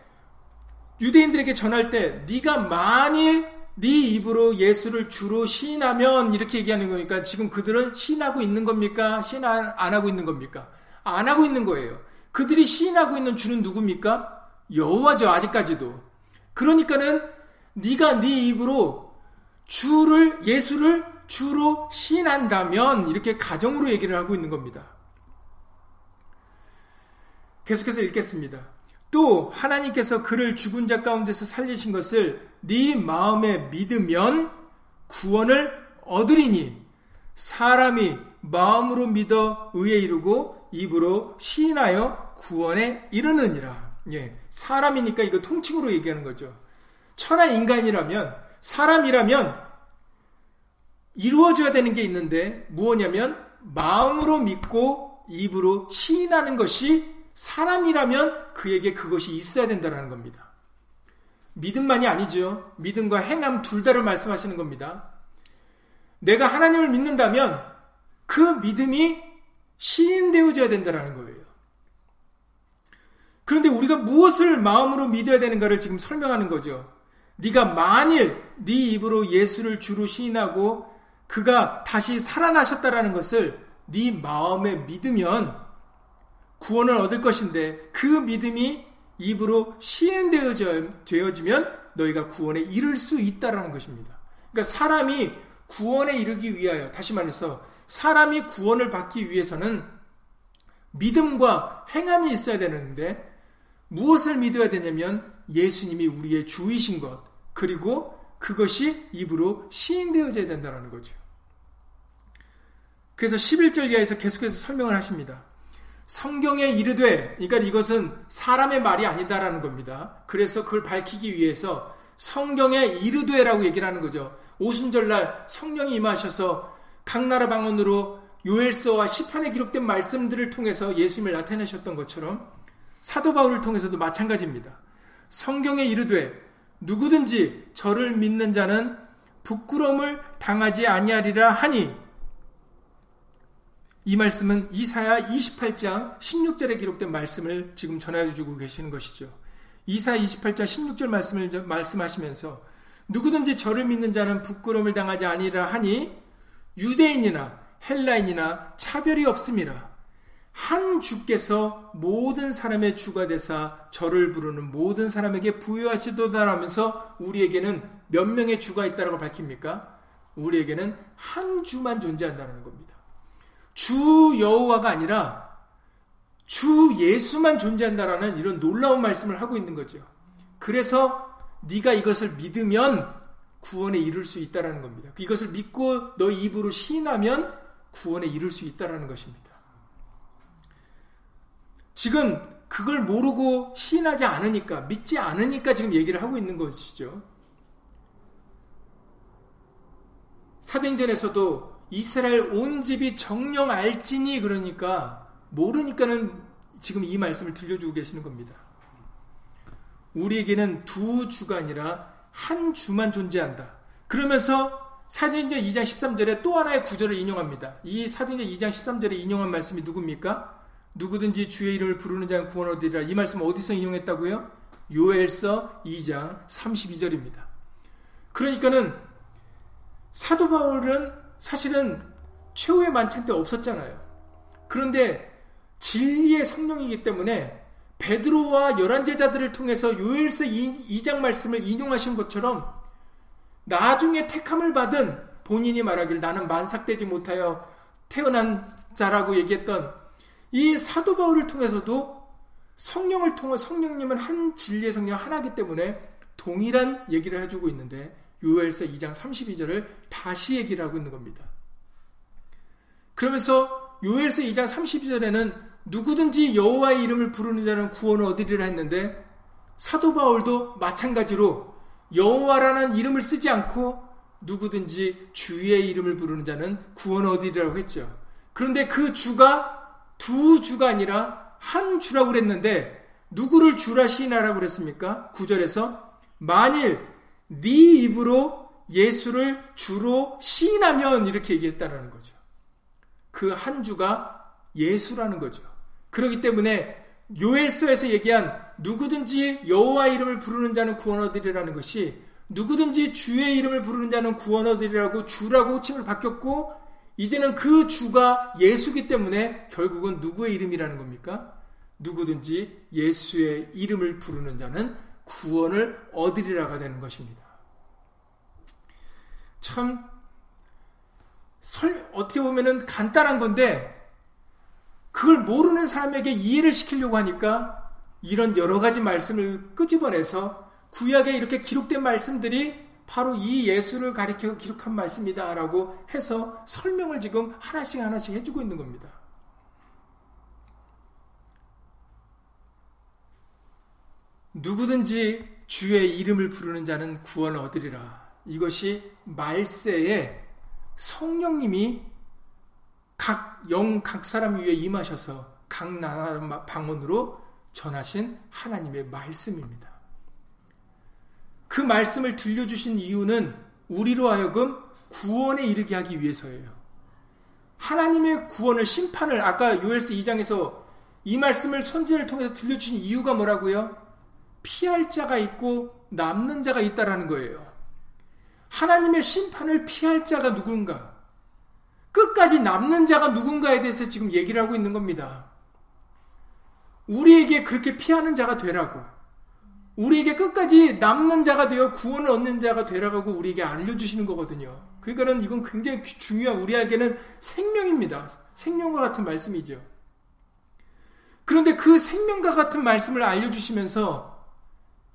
유대인들에게 전할 때 네가 만일 네 입으로 예수를 주로 시인하면 이렇게 얘기하는 거니까 지금 그들은 시인하고 있는 겁니까? 시인 안 하고 있는 겁니까? 안 하고 있는 거예요. 그들이 시인하고 있는 주는 누굽니까? 여호와죠 아직까지도. 그러니까는 네가 네 입으로 주를 예수를 주로 시인한다면 이렇게 가정으로 얘기를 하고 있는 겁니다. 계속해서 읽겠습니다. 또 하나님께서 그를 죽은 자 가운데서 살리신 것을 네 마음에 믿으면 구원을 얻으리니 사람이 마음으로 믿어 의에 이르고 입으로 시인하여 구원에 이르느니라. 예, 사람이니까 이거 통칭으로 얘기하는 거죠. 천하 인간이라면 사람이라면 이루어져야 되는 게 있는데 무엇냐면 마음으로 믿고 입으로 시인하는 것이 사람이라면 그에게 그것이 있어야 된다는 겁니다. 믿음만이 아니죠. 믿음과 행함 둘 다를 말씀하시는 겁니다. 내가 하나님을 믿는다면 그 믿음이 시인되어져야 된다는 거예요. 그런데 우리가 무엇을 마음으로 믿어야 되는가를 지금 설명하는 거죠. 네가 만일 네 입으로 예수를 주로 시인하고 그가 다시 살아나셨다라는 것을 네 마음에 믿으면 구원을 얻을 것인데 그 믿음이 입으로 시행되어지면 너희가 구원에 이를 수 있다라는 것입니다. 그러니까 사람이 구원에 이르기 위하여 다시 말해서 사람이 구원을 받기 위해서는 믿음과 행함이 있어야 되는데 무엇을 믿어야 되냐면 예수님이 우리의 주이신 것 그리고 그것이 입으로 시행되어져야 된다는 거죠. 그래서 11절 이하에서 계속해서 설명을 하십니다. 성경에 이르되, 그러니까 이것은 사람의 말이 아니다라는 겁니다. 그래서 그걸 밝히기 위해서 성경에 이르되라고 얘기를 하는 거죠. 오순절날 성령이 임하셔서 각 나라 방언으로 요엘서와 시편에 기록된 말씀들을 통해서 예수님을 나타내셨던 것처럼 사도 바울을 통해서도 마찬가지입니다. 성경에 이르되 누구든지 저를 믿는 자는 부끄러움을 당하지 아니하리라 하니 이 말씀은 이사야 28장 16절에 기록된 말씀을 지금 전해주고 계시는 것이죠. 이사야 28장 16절 말씀을 말씀하시면서 누구든지 저를 믿는 자는 부끄러움을 당하지 아니라 하니 유대인이나 헬라인이나 차별이 없습니다. 한 주께서 모든 사람의 주가 되사 저를 부르는 모든 사람에게 부여하시도다라면서 우리에게는 몇 명의 주가 있다고 밝힙니까? 우리에게는 한 주만 존재한다는 겁니다. 주 여호와가 아니라 주 예수만 존재한다라는 이런 놀라운 말씀을 하고 있는 거죠. 그래서 네가 이것을 믿으면 구원에 이를 수 있다라는 겁니다. 이것을 믿고 너 입으로 시인하면 구원에 이를 수 있다라는 것입니다. 지금 그걸 모르고 시인하지 않으니까 믿지 않으니까 지금 얘기를 하고 있는 것이죠. 사도전에서도 이스라엘 온 집이 정령 알지니 그러니까 모르니까는 지금 이 말씀을 들려주고 계시는 겁니다. 우리에게는 두 주가 아니라 한 주만 존재한다. 그러면서 사도행전 2장 13절에 또 하나의 구절을 인용합니다. 이 사도행전 2장 13절에 인용한 말씀이 누굽니까? 누구든지 주의 이름을 부르는 자는 구원 얻으리라. 이 말씀 어디서 인용했다고요? 요엘서 2장 32절입니다. 그러니까는 사도 바울은 사실은 최후의 만찬 때 없었잖아요. 그런데 진리의 성령이기 때문에 베드로와 열한 제자들을 통해서 요엘서 2장 말씀을 인용하신 것처럼 나중에 택함을 받은 본인이 말하길 나는 만삭되지 못하여 태어난 자라고 얘기했던 이 사도 바울을 통해서도 성령을 통해 성령님은 한 진리의 성령 하나이기 때문에 동일한 얘기를 해주고 있는데 요엘서 2장 32절을 다시 얘기를 하고 있는 겁니다. 그러면서 요엘서 2장 32절에는 누구든지 여호와의 이름을 부르는 자는 구원을 얻으리라 했는데 사도 바울도 마찬가지로 여호와라는 이름을 쓰지 않고 누구든지 주의 이름을 부르는 자는 구원을 얻으리라고 했죠. 그런데 그 주가 두 주가 아니라 한 주라고 그랬는데 누구를 주라 시인하라고 그랬습니까? 구절에서 만일 네 입으로 예수를 주로 시인하면 이렇게 얘기했다는 거죠. 그 한 주가 예수라는 거죠. 그렇기 때문에 요엘서에서 얘기한 누구든지 여호와 이름을 부르는 자는 구원 얻으리라는 것이 누구든지 주의 이름을 부르는 자는 구원 얻으리라고 주라고 호칭을 바뀌었고 이제는 그 주가 예수기 때문에 결국은 누구의 이름이라는 겁니까? 누구든지 예수의 이름을 부르는 자는 구원을 얻으리라가 되는 것입니다. 참 설, 어떻게 보면은 간단한 건데 그걸 모르는 사람에게 이해를 시키려고 하니까 이런 여러 가지 말씀을 끄집어내서 구약에 이렇게 기록된 말씀들이 바로 이 예수를 가리켜 기록한 말씀이다라고 해서 설명을 지금 하나씩 하나씩 해주고 있는 겁니다. 누구든지 주의 이름을 부르는 자는 구원을 얻으리라. 이것이 말세에 성령님이 각 영, 각 사람 위에 임하셔서 각 나라 방언으로 전하신 하나님의 말씀입니다. 그 말씀을 들려주신 이유는 우리로 하여금 구원에 이르게 하기 위해서예요. 하나님의 구원을 심판을 아까 요엘서 2장에서 이 말씀을 선지를 통해서 들려주신 이유가 뭐라고요? 피할 자가 있고 남는 자가 있다라는 거예요. 하나님의 심판을 피할 자가 누군가? 끝까지 남는 자가 누군가에 대해서 지금 얘기를 하고 있는 겁니다. 우리에게 그렇게 피하는 자가 되라고. 우리에게 끝까지 남는 자가 되어 구원을 얻는 자가 되라고 우리에게 알려주시는 거거든요. 그러니까는 이건 굉장히 중요한 우리에게는 생명입니다. 생명과 같은 말씀이죠. 그런데 그 생명과 같은 말씀을 알려주시면서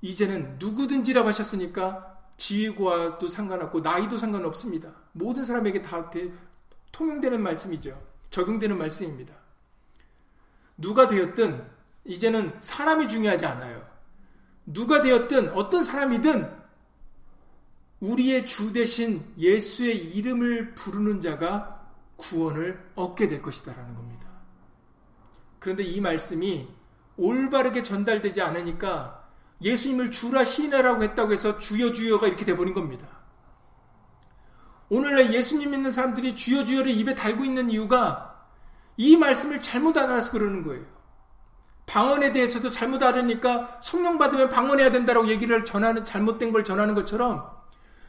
이제는 누구든지라고 하셨으니까 지위과도 상관없고 나이도 상관없습니다. 모든 사람에게 다 통용되는 말씀이죠. 적용되는 말씀입니다. 누가 되었든 이제는 사람이 중요하지 않아요. 누가 되었든 어떤 사람이든 우리의 주 대신 예수의 이름을 부르는 자가 구원을 얻게 될 것이다라는 겁니다. 그런데 이 말씀이 올바르게 전달되지 않으니까 예수님을 주라 시인하라고 했다고 해서 주여 주여가 이렇게 돼버린 겁니다. 오늘날 예수님 믿는 사람들이 주여 주여를 입에 달고 있는 이유가 이 말씀을 잘못 알아서 그러는 거예요. 방언에 대해서도 잘못 알으니까 성령 받으면 방언해야 된다라고 얘기를 전하는 잘못된 걸 전하는 것처럼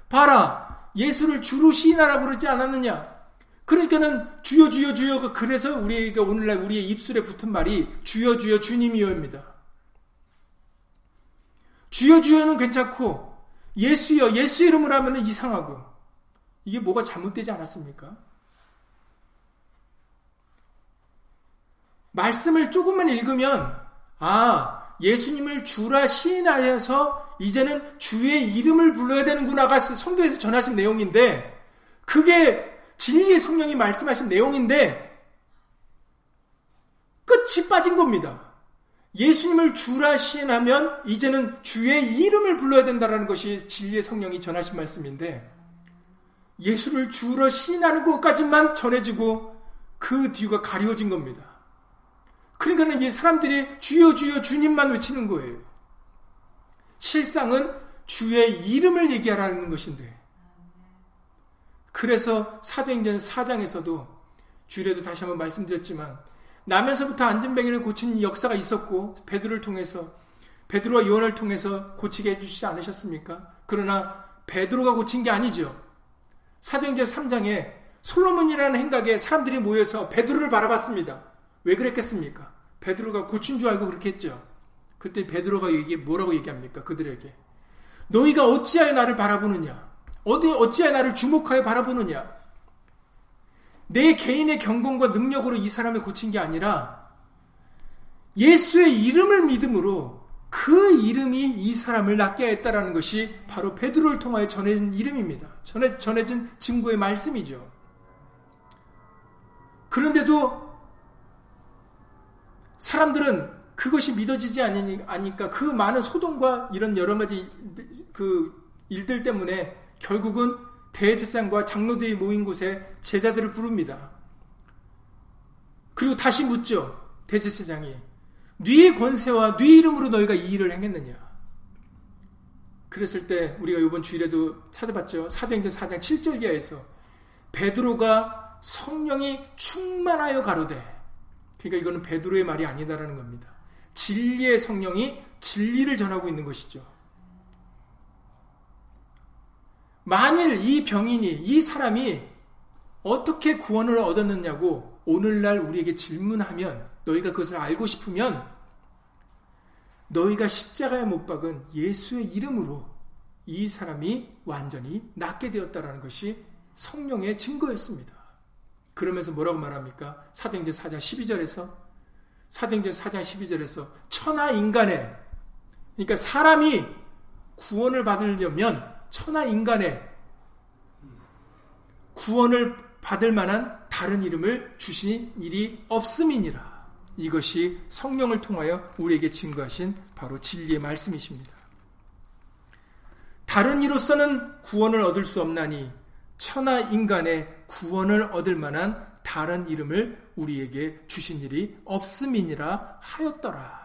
봐라 예수를 주로 시인하라고 그러지 않았느냐 그러니까는 주여 주여 주여가 그래서 우리에게 오늘날 우리의 입술에 붙은 말이 주여 주여 주님이여입니다 주여 주여는 괜찮고 예수여 예수 이름을 하면 이상하고 이게 뭐가 잘못되지 않았습니까? 말씀을 조금만 읽으면 아 예수님을 주라 시인하여서 이제는 주의 이름을 불러야 되는구나가 성경에서 전하신 내용인데 그게 진리의 성령이 말씀하신 내용인데 끝이 빠진 겁니다. 예수님을 주라 시인하면 이제는 주의 이름을 불러야 된다는 것이 진리의 성령이 전하신 말씀인데 예수를 주라 시인하는 것까지만 전해지고 그 뒤가 가려진 겁니다. 그러니까는 이 사람들이 주여 주여 주님만 외치는 거예요. 실상은 주의 이름을 얘기하라는 것인데. 그래서 사도행전 4장에서도 주례도 다시 한번 말씀드렸지만 나면서부터 안전뱅이를 고친 역사가 있었고 베드로를 통해서 베드로와 요한을 통해서 고치게 해주시지 않으셨습니까? 그러나 베드로가 고친 게 아니죠. 사도행전 3장에 솔로몬이라는 행각에 사람들이 모여서 베드로를 바라봤습니다. 왜 그랬겠습니까? 베드로가 고친 줄 알고 그렇게 했죠. 그때 베드로가 얘기 뭐라고 얘기합니까? 그들에게 너희가 어찌하여 나를 바라보느냐? 어디 어찌하여 나를 주목하여 바라보느냐? 내 개인의 경건과 능력으로 이 사람을 고친 게 아니라 예수의 이름을 믿음으로 그 이름이 이 사람을 낫게 했다라는 것이 바로 베드로를 통하여 전해진 이름입니다. 전해, 전해진 증거의 말씀이죠. 그런데도 사람들은 그것이 믿어지지 않으니까 그 많은 소동과 이런 여러 가지 그 일들 때문에 결국은 대제사장과 장로들이 모인 곳에 제자들을 부릅니다. 그리고 다시 묻죠. 대제사장이 네 권세와 네 이름으로 너희가 이 일을 행했느냐? 그랬을 때 우리가 이번 주일에도 찾아봤죠. 사도행전 4장 7절 이하에서 베드로가 성령이 충만하여 가로되 그러니까 이거는 베드로의 말이 아니다라는 겁니다. 진리의 성령이 진리를 전하고 있는 것이죠. 만일 이 병인이 이 사람이 어떻게 구원을 얻었느냐고 오늘날 우리에게 질문하면 너희가 그것을 알고 싶으면 너희가 십자가에 못 박은 예수의 이름으로 이 사람이 완전히 낫게 되었다라는 것이 성령의 증거였습니다. 그러면서 뭐라고 말합니까? 사도행전 4장 12절에서 사도행전 4장 12절에서 천하 인간의 그러니까 사람이 구원을 받으려면 천하 인간의 구원을 받을 만한 다른 이름을 주신 일이 없음이니라. 이것이 성령을 통하여 우리에게 증거하신 바로 진리의 말씀이십니다. 다른 이로서는 구원을 얻을 수 없나니 천하 인간의 구원을 얻을 만한 다른 이름을 우리에게 주신 일이 없음이니라 하였더라.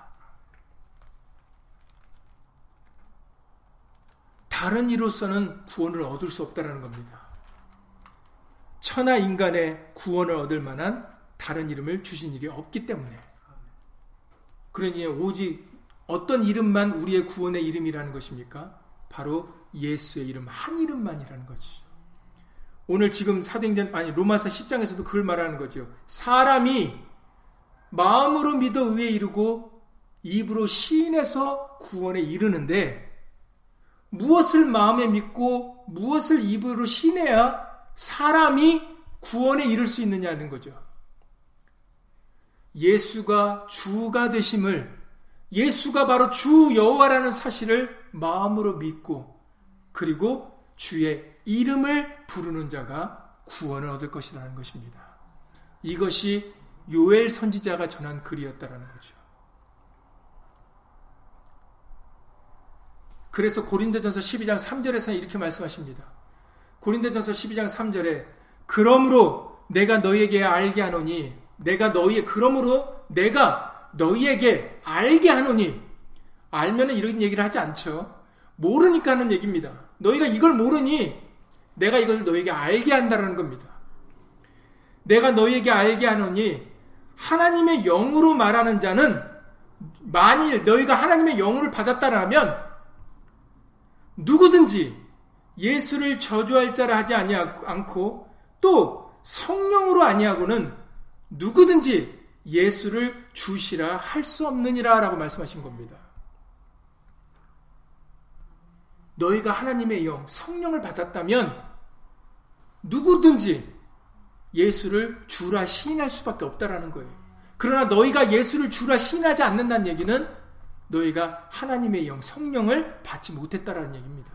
다른 이로서는 구원을 얻을 수 없다라는 겁니다. 천하 인간의 구원을 얻을 만한 다른 이름을 주신 일이 없기 때문에. 그러니 오직 어떤 이름만 우리의 구원의 이름이라는 것입니까? 바로 예수의 이름 한 이름만이라는 것이죠. 오늘 지금 사도행전 아니 로마서 10장에서도 그걸 말하는 거죠. 사람이 마음으로 믿어 의에 이르고 입으로 시인해서 구원에 이르는데 무엇을 마음에 믿고 무엇을 입으로 시인해야 사람이 구원에 이를 수 있느냐는 거죠. 예수가 주가 되심을 예수가 바로 주 여호와라는 사실을 마음으로 믿고 그리고 주의 이름을 부르는 자가 구원을 얻을 것이라는 것입니다. 이것이 요엘 선지자가 전한 글이었다라는 거죠. 그래서 고린도전서 12장 3절에서 이렇게 말씀하십니다. 고린도전서 12장 3절에 그러므로 내가 너희에게 알게 하노니 내가 너희의 그러므로 내가 너희에게 알게 하노니 알면은 이런 얘기를 하지 않죠. 모르니까 하는 얘기입니다. 너희가 이걸 모르니 내가 이것을 너희에게 알게 한다는 겁니다. 내가 너희에게 알게 하노니 하나님의 영으로 말하는 자는 만일 너희가 하나님의 영을 받았다라면 누구든지 예수를 저주할 자라 하지 않고 또 성령으로 아니하고는 누구든지 예수를 주시라 할 수 없느니라 라고 말씀하신 겁니다. 너희가 하나님의 영, 성령을 받았다면 누구든지 예수를 주라 시인할 수밖에 없다라는 거예요. 그러나 너희가 예수를 주라 시인하지 않는다는 얘기는 너희가 하나님의 영, 성령을 받지 못했다라는 얘기입니다.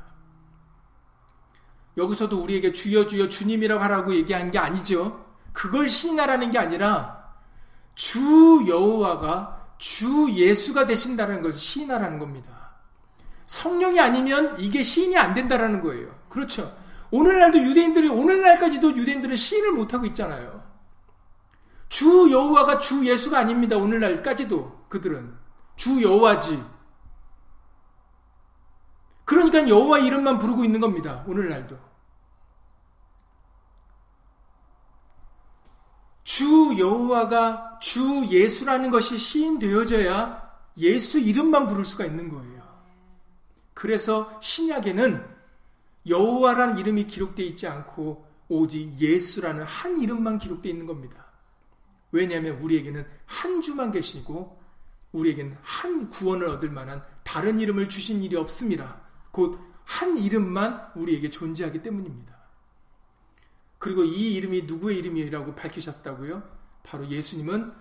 여기서도 우리에게 주여 주여 주님이라고 하라고 얘기한 게 아니죠. 그걸 시인하라는 게 아니라 주 여호와가 주 예수가 되신다는 것을 시인하라는 겁니다. 성령이 아니면 이게 시인이 안 된다라는 거예요. 그렇죠. 오늘날도 유대인들이 오늘날까지도 유대인들은 시인을 못 하고 있잖아요. 주 여호와가 주 예수가 아닙니다. 오늘날까지도 그들은 주 여호와지. 그러니까 여호와 이름만 부르고 있는 겁니다. 오늘날도. 주 여호와가 주 예수라는 것이 시인되어져야 예수 이름만 부를 수가 있는 거예요. 그래서 신약에는 여호와라는 이름이 기록되어 있지 않고 오직 예수라는 한 이름만 기록되어 있는 겁니다. 왜냐하면 우리에게는 한 주만 계시고 우리에게는 한 구원을 얻을 만한 다른 이름을 주신 일이 없습니다. 곧 한 이름만 우리에게 존재하기 때문입니다. 그리고 이 이름이 누구의 이름이라고 밝히셨다고요? 바로 예수님은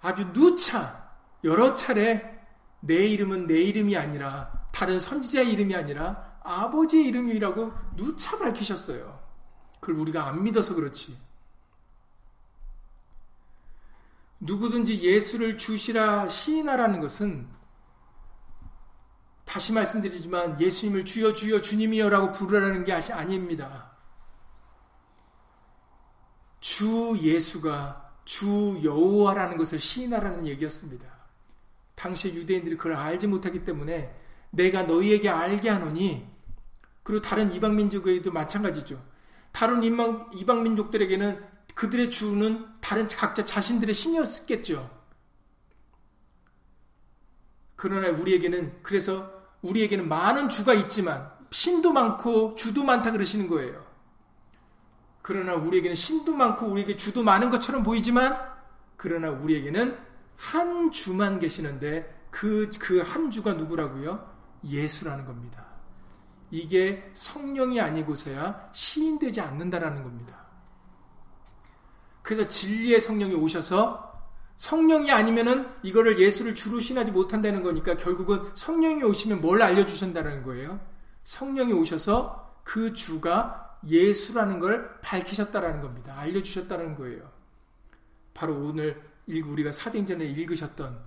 아주 누차 여러 차례 내 이름은 내 이름이 아니라 다른 선지자의 이름이 아니라 아버지의 이름이라고 누차 밝히셨어요. 그걸 우리가 안 믿어서 그렇지. 누구든지 예수를 주시라 시인하라는 것은 다시 말씀드리지만 예수님을 주여 주여 주님이여라고 부르라는 게 아닙니다. 주 예수가 주 여호와라는 것을 시인하라는 얘기였습니다. 당시 유대인들이 그걸 알지 못하기 때문에 내가 너희에게 알게 하노니 그리고 다른 이방 민족에도 마찬가지죠. 다른 이방, 이방 민족들에게는 그들의 주는 다른 각자 자신들의 신이었겠죠. 그러나 우리에게는 그래서 우리에게는 많은 주가 있지만 신도 많고 주도 많다 그러시는 거예요. 그러나 우리에게는 신도 많고 우리에게 주도 많은 것처럼 보이지만 그러나 우리에게는 한 주만 계시는데 그 그 한 주가 누구라고요? 예수라는 겁니다. 이게 성령이 아니고서야 시인되지 않는다라는 겁니다. 그래서 진리의 성령이 오셔서 성령이 아니면은 이거를 예수를 주로 신하지 못한다는 거니까 결국은 성령이 오시면 뭘 알려주신다는 거예요. 성령이 오셔서 그 주가 예수라는 걸 밝히셨다라는 겁니다. 알려주셨다는 거예요. 바로 오늘 우리가 사도전에 읽으셨던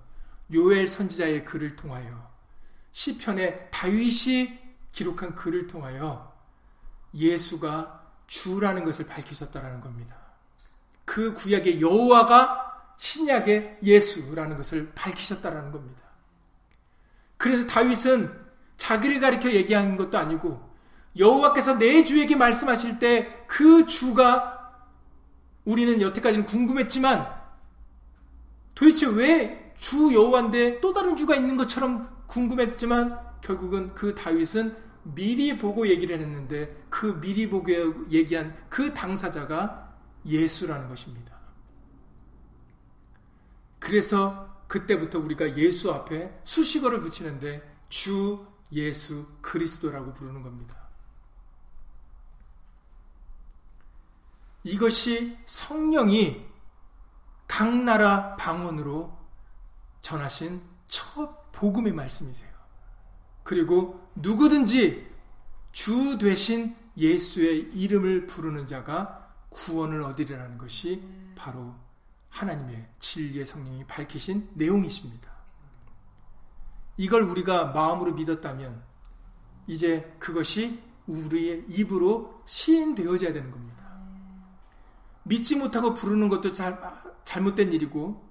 요엘 선지자의 글을 통하여 시편에 다윗이 기록한 글을 통하여 예수가 주라는 것을 밝히셨다라는 겁니다. 그 구약의 여호와가 신약의 예수라는 것을 밝히셨다라는 겁니다. 그래서 다윗은 자기를 가리켜 얘기하는 것도 아니고 여호와께서 내 주에게 말씀하실 때 그 주가 우리는 여태까지는 궁금했지만 도대체 왜 주 여호와인데 또 다른 주가 있는 것처럼 궁금했지만 결국은 그 다윗은 미리 보고 얘기를 했는데 그 미리 보고 얘기한 그 당사자가 예수라는 것입니다. 그래서 그때부터 우리가 예수 앞에 수식어를 붙이는데 주 예수 그리스도라고 부르는 겁니다. 이것이 성령이 각 나라 방언으로 전하신 첫 복음의 말씀이세요. 그리고 누구든지 주 되신 예수의 이름을 부르는 자가 구원을 얻으리라는 것이 바로 하나님의 진리의 성령이 밝히신 내용이십니다. 이걸 우리가 마음으로 믿었다면 이제 그것이 우리의 입으로 시인되어져야 되는 겁니다. 믿지 못하고 부르는 것도 잘, 잘못된 일이고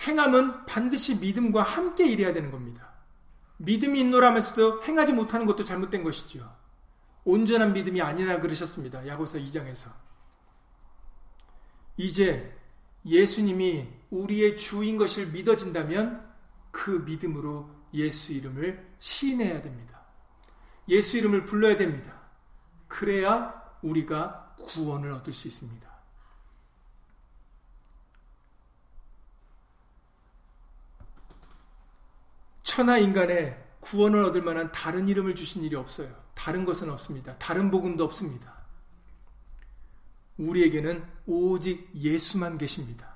행함은 반드시 믿음과 함께 일해야 되는 겁니다. 믿음이 있노라면서도 행하지 못하는 것도 잘못된 것이지요. 온전한 믿음이 아니라 그러셨습니다. 야고서 2장에서. 이제 예수님이 우리의 주인 것을 믿어진다면 그 믿음으로 예수 이름을 시인해야 됩니다. 예수 이름을 불러야 됩니다. 그래야 우리가 구원을 얻을 수 있습니다. 천하 인간에 구원을 얻을 만한 다른 이름을 주신 일이 없어요. 다른 것은 없습니다. 다른 복음도 없습니다. 우리에게는 오직 예수만 계십니다.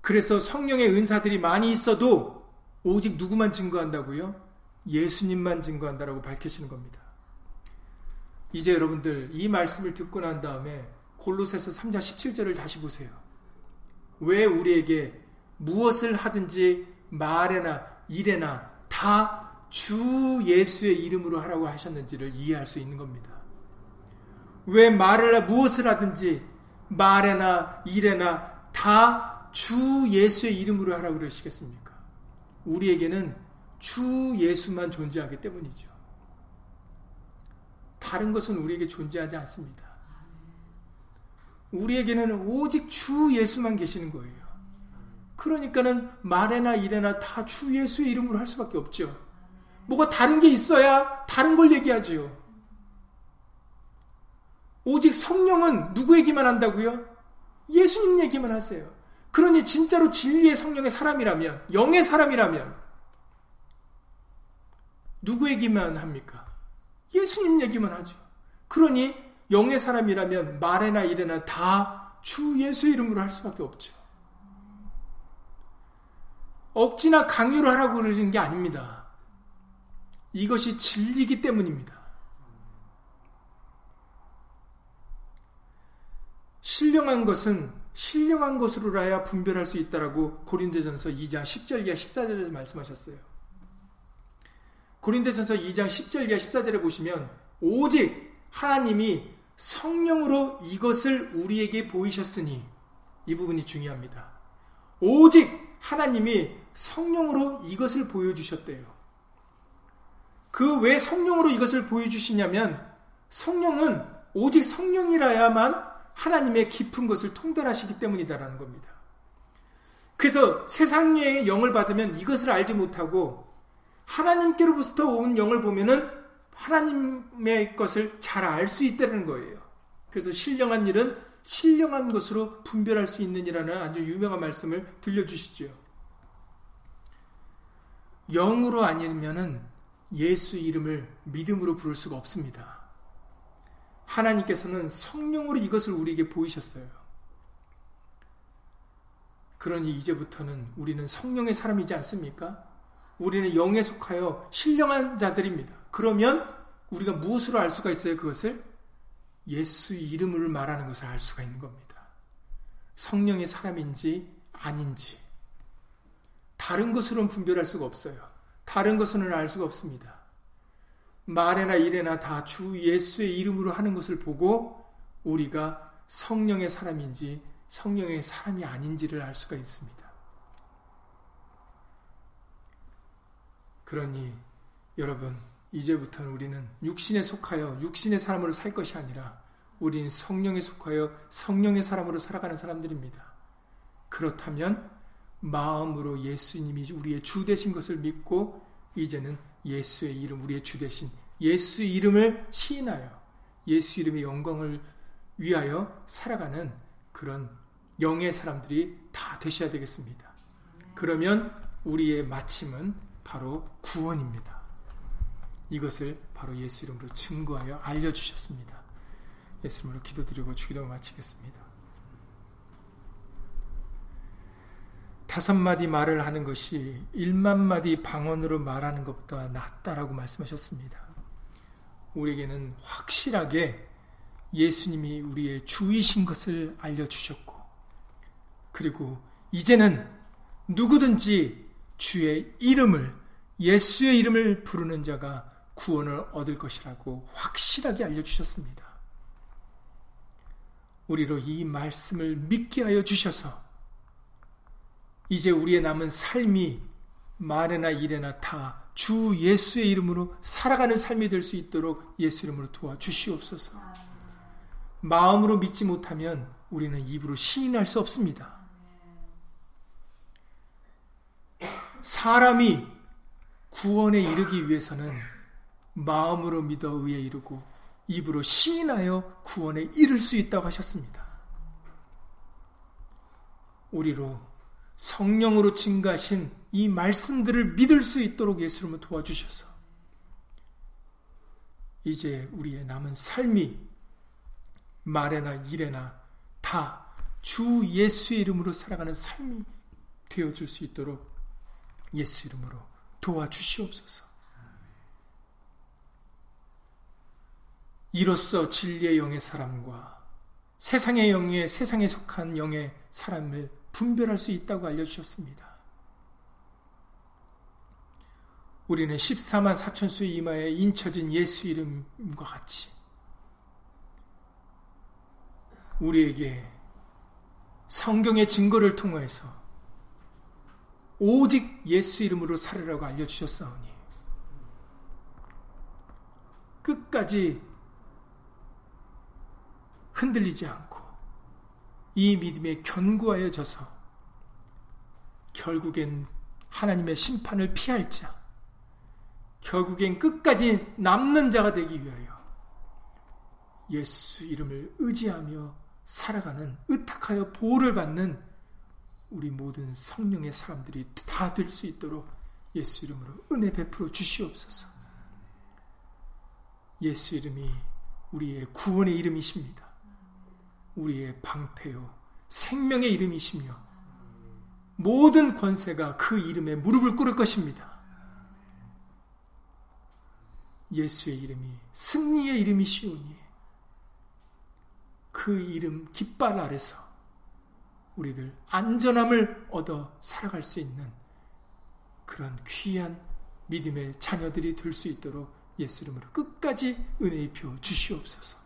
그래서 성령의 은사들이 많이 있어도 오직 누구만 증거한다고요? 예수님만 증거한다라고 밝히시는 겁니다. 이제 여러분들 이 말씀을 듣고 난 다음에 골로새서 3장 17절을 다시 보세요. 왜 우리에게 무엇을 하든지 말에나 일에나 다 주 예수의 이름으로 하라고 하셨는지를 이해할 수 있는 겁니다. 왜 말을 무엇을 하든지 말에나 일에나 다 주 예수의 이름으로 하라고 그러시겠습니까? 우리에게는 주 예수만 존재하기 때문이죠. 다른 것은 우리에게 존재하지 않습니다. 우리에게는 오직 주 예수만 계시는 거예요. 그러니까는 말에나 일에나 다 주 예수의 이름으로 할 수밖에 없죠. 뭐가 다른 게 있어야 다른 걸 얘기하지요. 오직 성령은 누구에게만 한다고요? 예수님 얘기만 하세요. 그러니 진짜로 진리의 성령의 사람이라면, 영의 사람이라면, 누구에게만 합니까? 예수님 얘기만 하죠. 그러니 영의 사람이라면 말에나 일에나 다 주 예수 이름으로 할 수밖에 없죠. 억지나 강요를 하라고 그러는 게 아닙니다. 이것이 진리기 때문입니다. 신령한 것은 신령한 것으로라야 분별할 수 있다라고 고린도전서 2장 10절 이하 14절에서 말씀하셨어요. 고린도전서 2장 10절 이하 14절에 보시면 오직 하나님이 성령으로 이것을 우리에게 보이셨으니 이 부분이 중요합니다. 오직 하나님이 성령으로 이것을 보여주셨대요. 그 왜 성령으로 이것을 보여주시냐면 성령은 오직 성령이라야만 하나님의 깊은 것을 통달하시기 때문이다라는 겁니다. 그래서 세상의 영을 받으면 이것을 알지 못하고 하나님께로부터 온 영을 보면은 하나님의 것을 잘 알 수 있다는 거예요. 그래서 신령한 일은 신령한 것으로 분별할 수 있느니라는 아주 유명한 말씀을 들려주시죠. 영으로 아니면은 예수 이름을 믿음으로 부를 수가 없습니다. 하나님께서는 성령으로 이것을 우리에게 보이셨어요. 그러니 이제부터는 우리는 성령의 사람이지 않습니까? 우리는 영에 속하여 신령한 자들입니다. 그러면 우리가 무엇으로 알 수가 있어요? 그것을 예수 이름을 말하는 것을 알 수가 있는 겁니다. 성령의 사람인지 아닌지 다른 것으로는 분별할 수가 없어요. 다른 것으로는 알 수가 없습니다. 말에나 일에나 다 주 예수의 이름으로 하는 것을 보고 우리가 성령의 사람인지 성령의 사람이 아닌지를 알 수가 있습니다. 그러니 여러분 이제부터는 우리는 육신에 속하여 육신의 사람으로 살 것이 아니라 우리는 성령에 속하여 성령의 사람으로 살아가는 사람들입니다. 그렇다면 마음으로 예수님이 우리의 주 되신 것을 믿고 이제는 예수의 이름, 우리의 주 대신 예수의 이름을 시인하여 예수 이름의 영광을 위하여 살아가는 그런 영의 사람들이 다 되셔야 되겠습니다. 그러면 우리의 마침은 바로 구원입니다. 이것을 바로 예수 이름으로 증거하여 알려주셨습니다. 예수 이름으로 기도드리고 주기도 마치겠습니다. 다섯 마디 말을 하는 것이 일만 마디 방언으로 말하는 것보다 낫다라고 말씀하셨습니다. 우리에게는 확실하게 예수님이 우리의 주이신 것을 알려주셨고, 그리고 이제는 누구든지 주의 이름을, 예수의 이름을 부르는 자가 구원을 얻을 것이라고 확실하게 알려주셨습니다. 우리로 이 말씀을 믿게 하여 주셔서 이제 우리의 남은 삶이 말에나 일에나 다 주 예수의 이름으로 살아가는 삶이 될 수 있도록 예수 이름으로 도와주시옵소서. 마음으로 믿지 못하면 우리는 입으로 시인할 수 없습니다. 사람이 구원에 이르기 위해서는 마음으로 믿어 의에 이르고 입으로 시인하여 구원에 이를 수 있다고 하셨습니다. 우리로 성령으로 증가하신 이 말씀들을 믿을 수 있도록 예수님을 도와주셔서 이제 우리의 남은 삶이 말에나 일에나 다 주 예수의 이름으로 살아가는 삶이 되어줄 수 있도록 예수 이름으로 도와주시옵소서. 이로써 진리의 영의 사람과 세상의 영의 세상에 속한 영의 사람을 분별할 수 있다고 알려주셨습니다. 우리는 14만 4천수의 이마에 인쳐진 예수 이름과 같이 우리에게 성경의 증거를 통해서 오직 예수 이름으로 살으라고 알려주셨사오니 끝까지 흔들리지 않고 이 믿음에 견고하여 져서 결국엔 하나님의 심판을 피할 자, 결국엔 끝까지 남는 자가 되기 위하여 예수 이름을 의지하며 살아가는 의탁하여 보호를 받는 우리 모든 성령의 사람들이 다 될 수 있도록 예수 이름으로 은혜 베풀어 주시옵소서. 예수 이름이 우리의 구원의 이름이십니다. 우리의 방패요 생명의 이름이시며 모든 권세가 그 이름에 무릎을 꿇을 것입니다. 예수의 이름이 승리의 이름이시오니 그 이름 깃발 아래서 우리들 안전함을 얻어 살아갈 수 있는 그런 귀한 믿음의 자녀들이 될 수 있도록 예수 이름으로 끝까지 은혜 입혀 주시옵소서.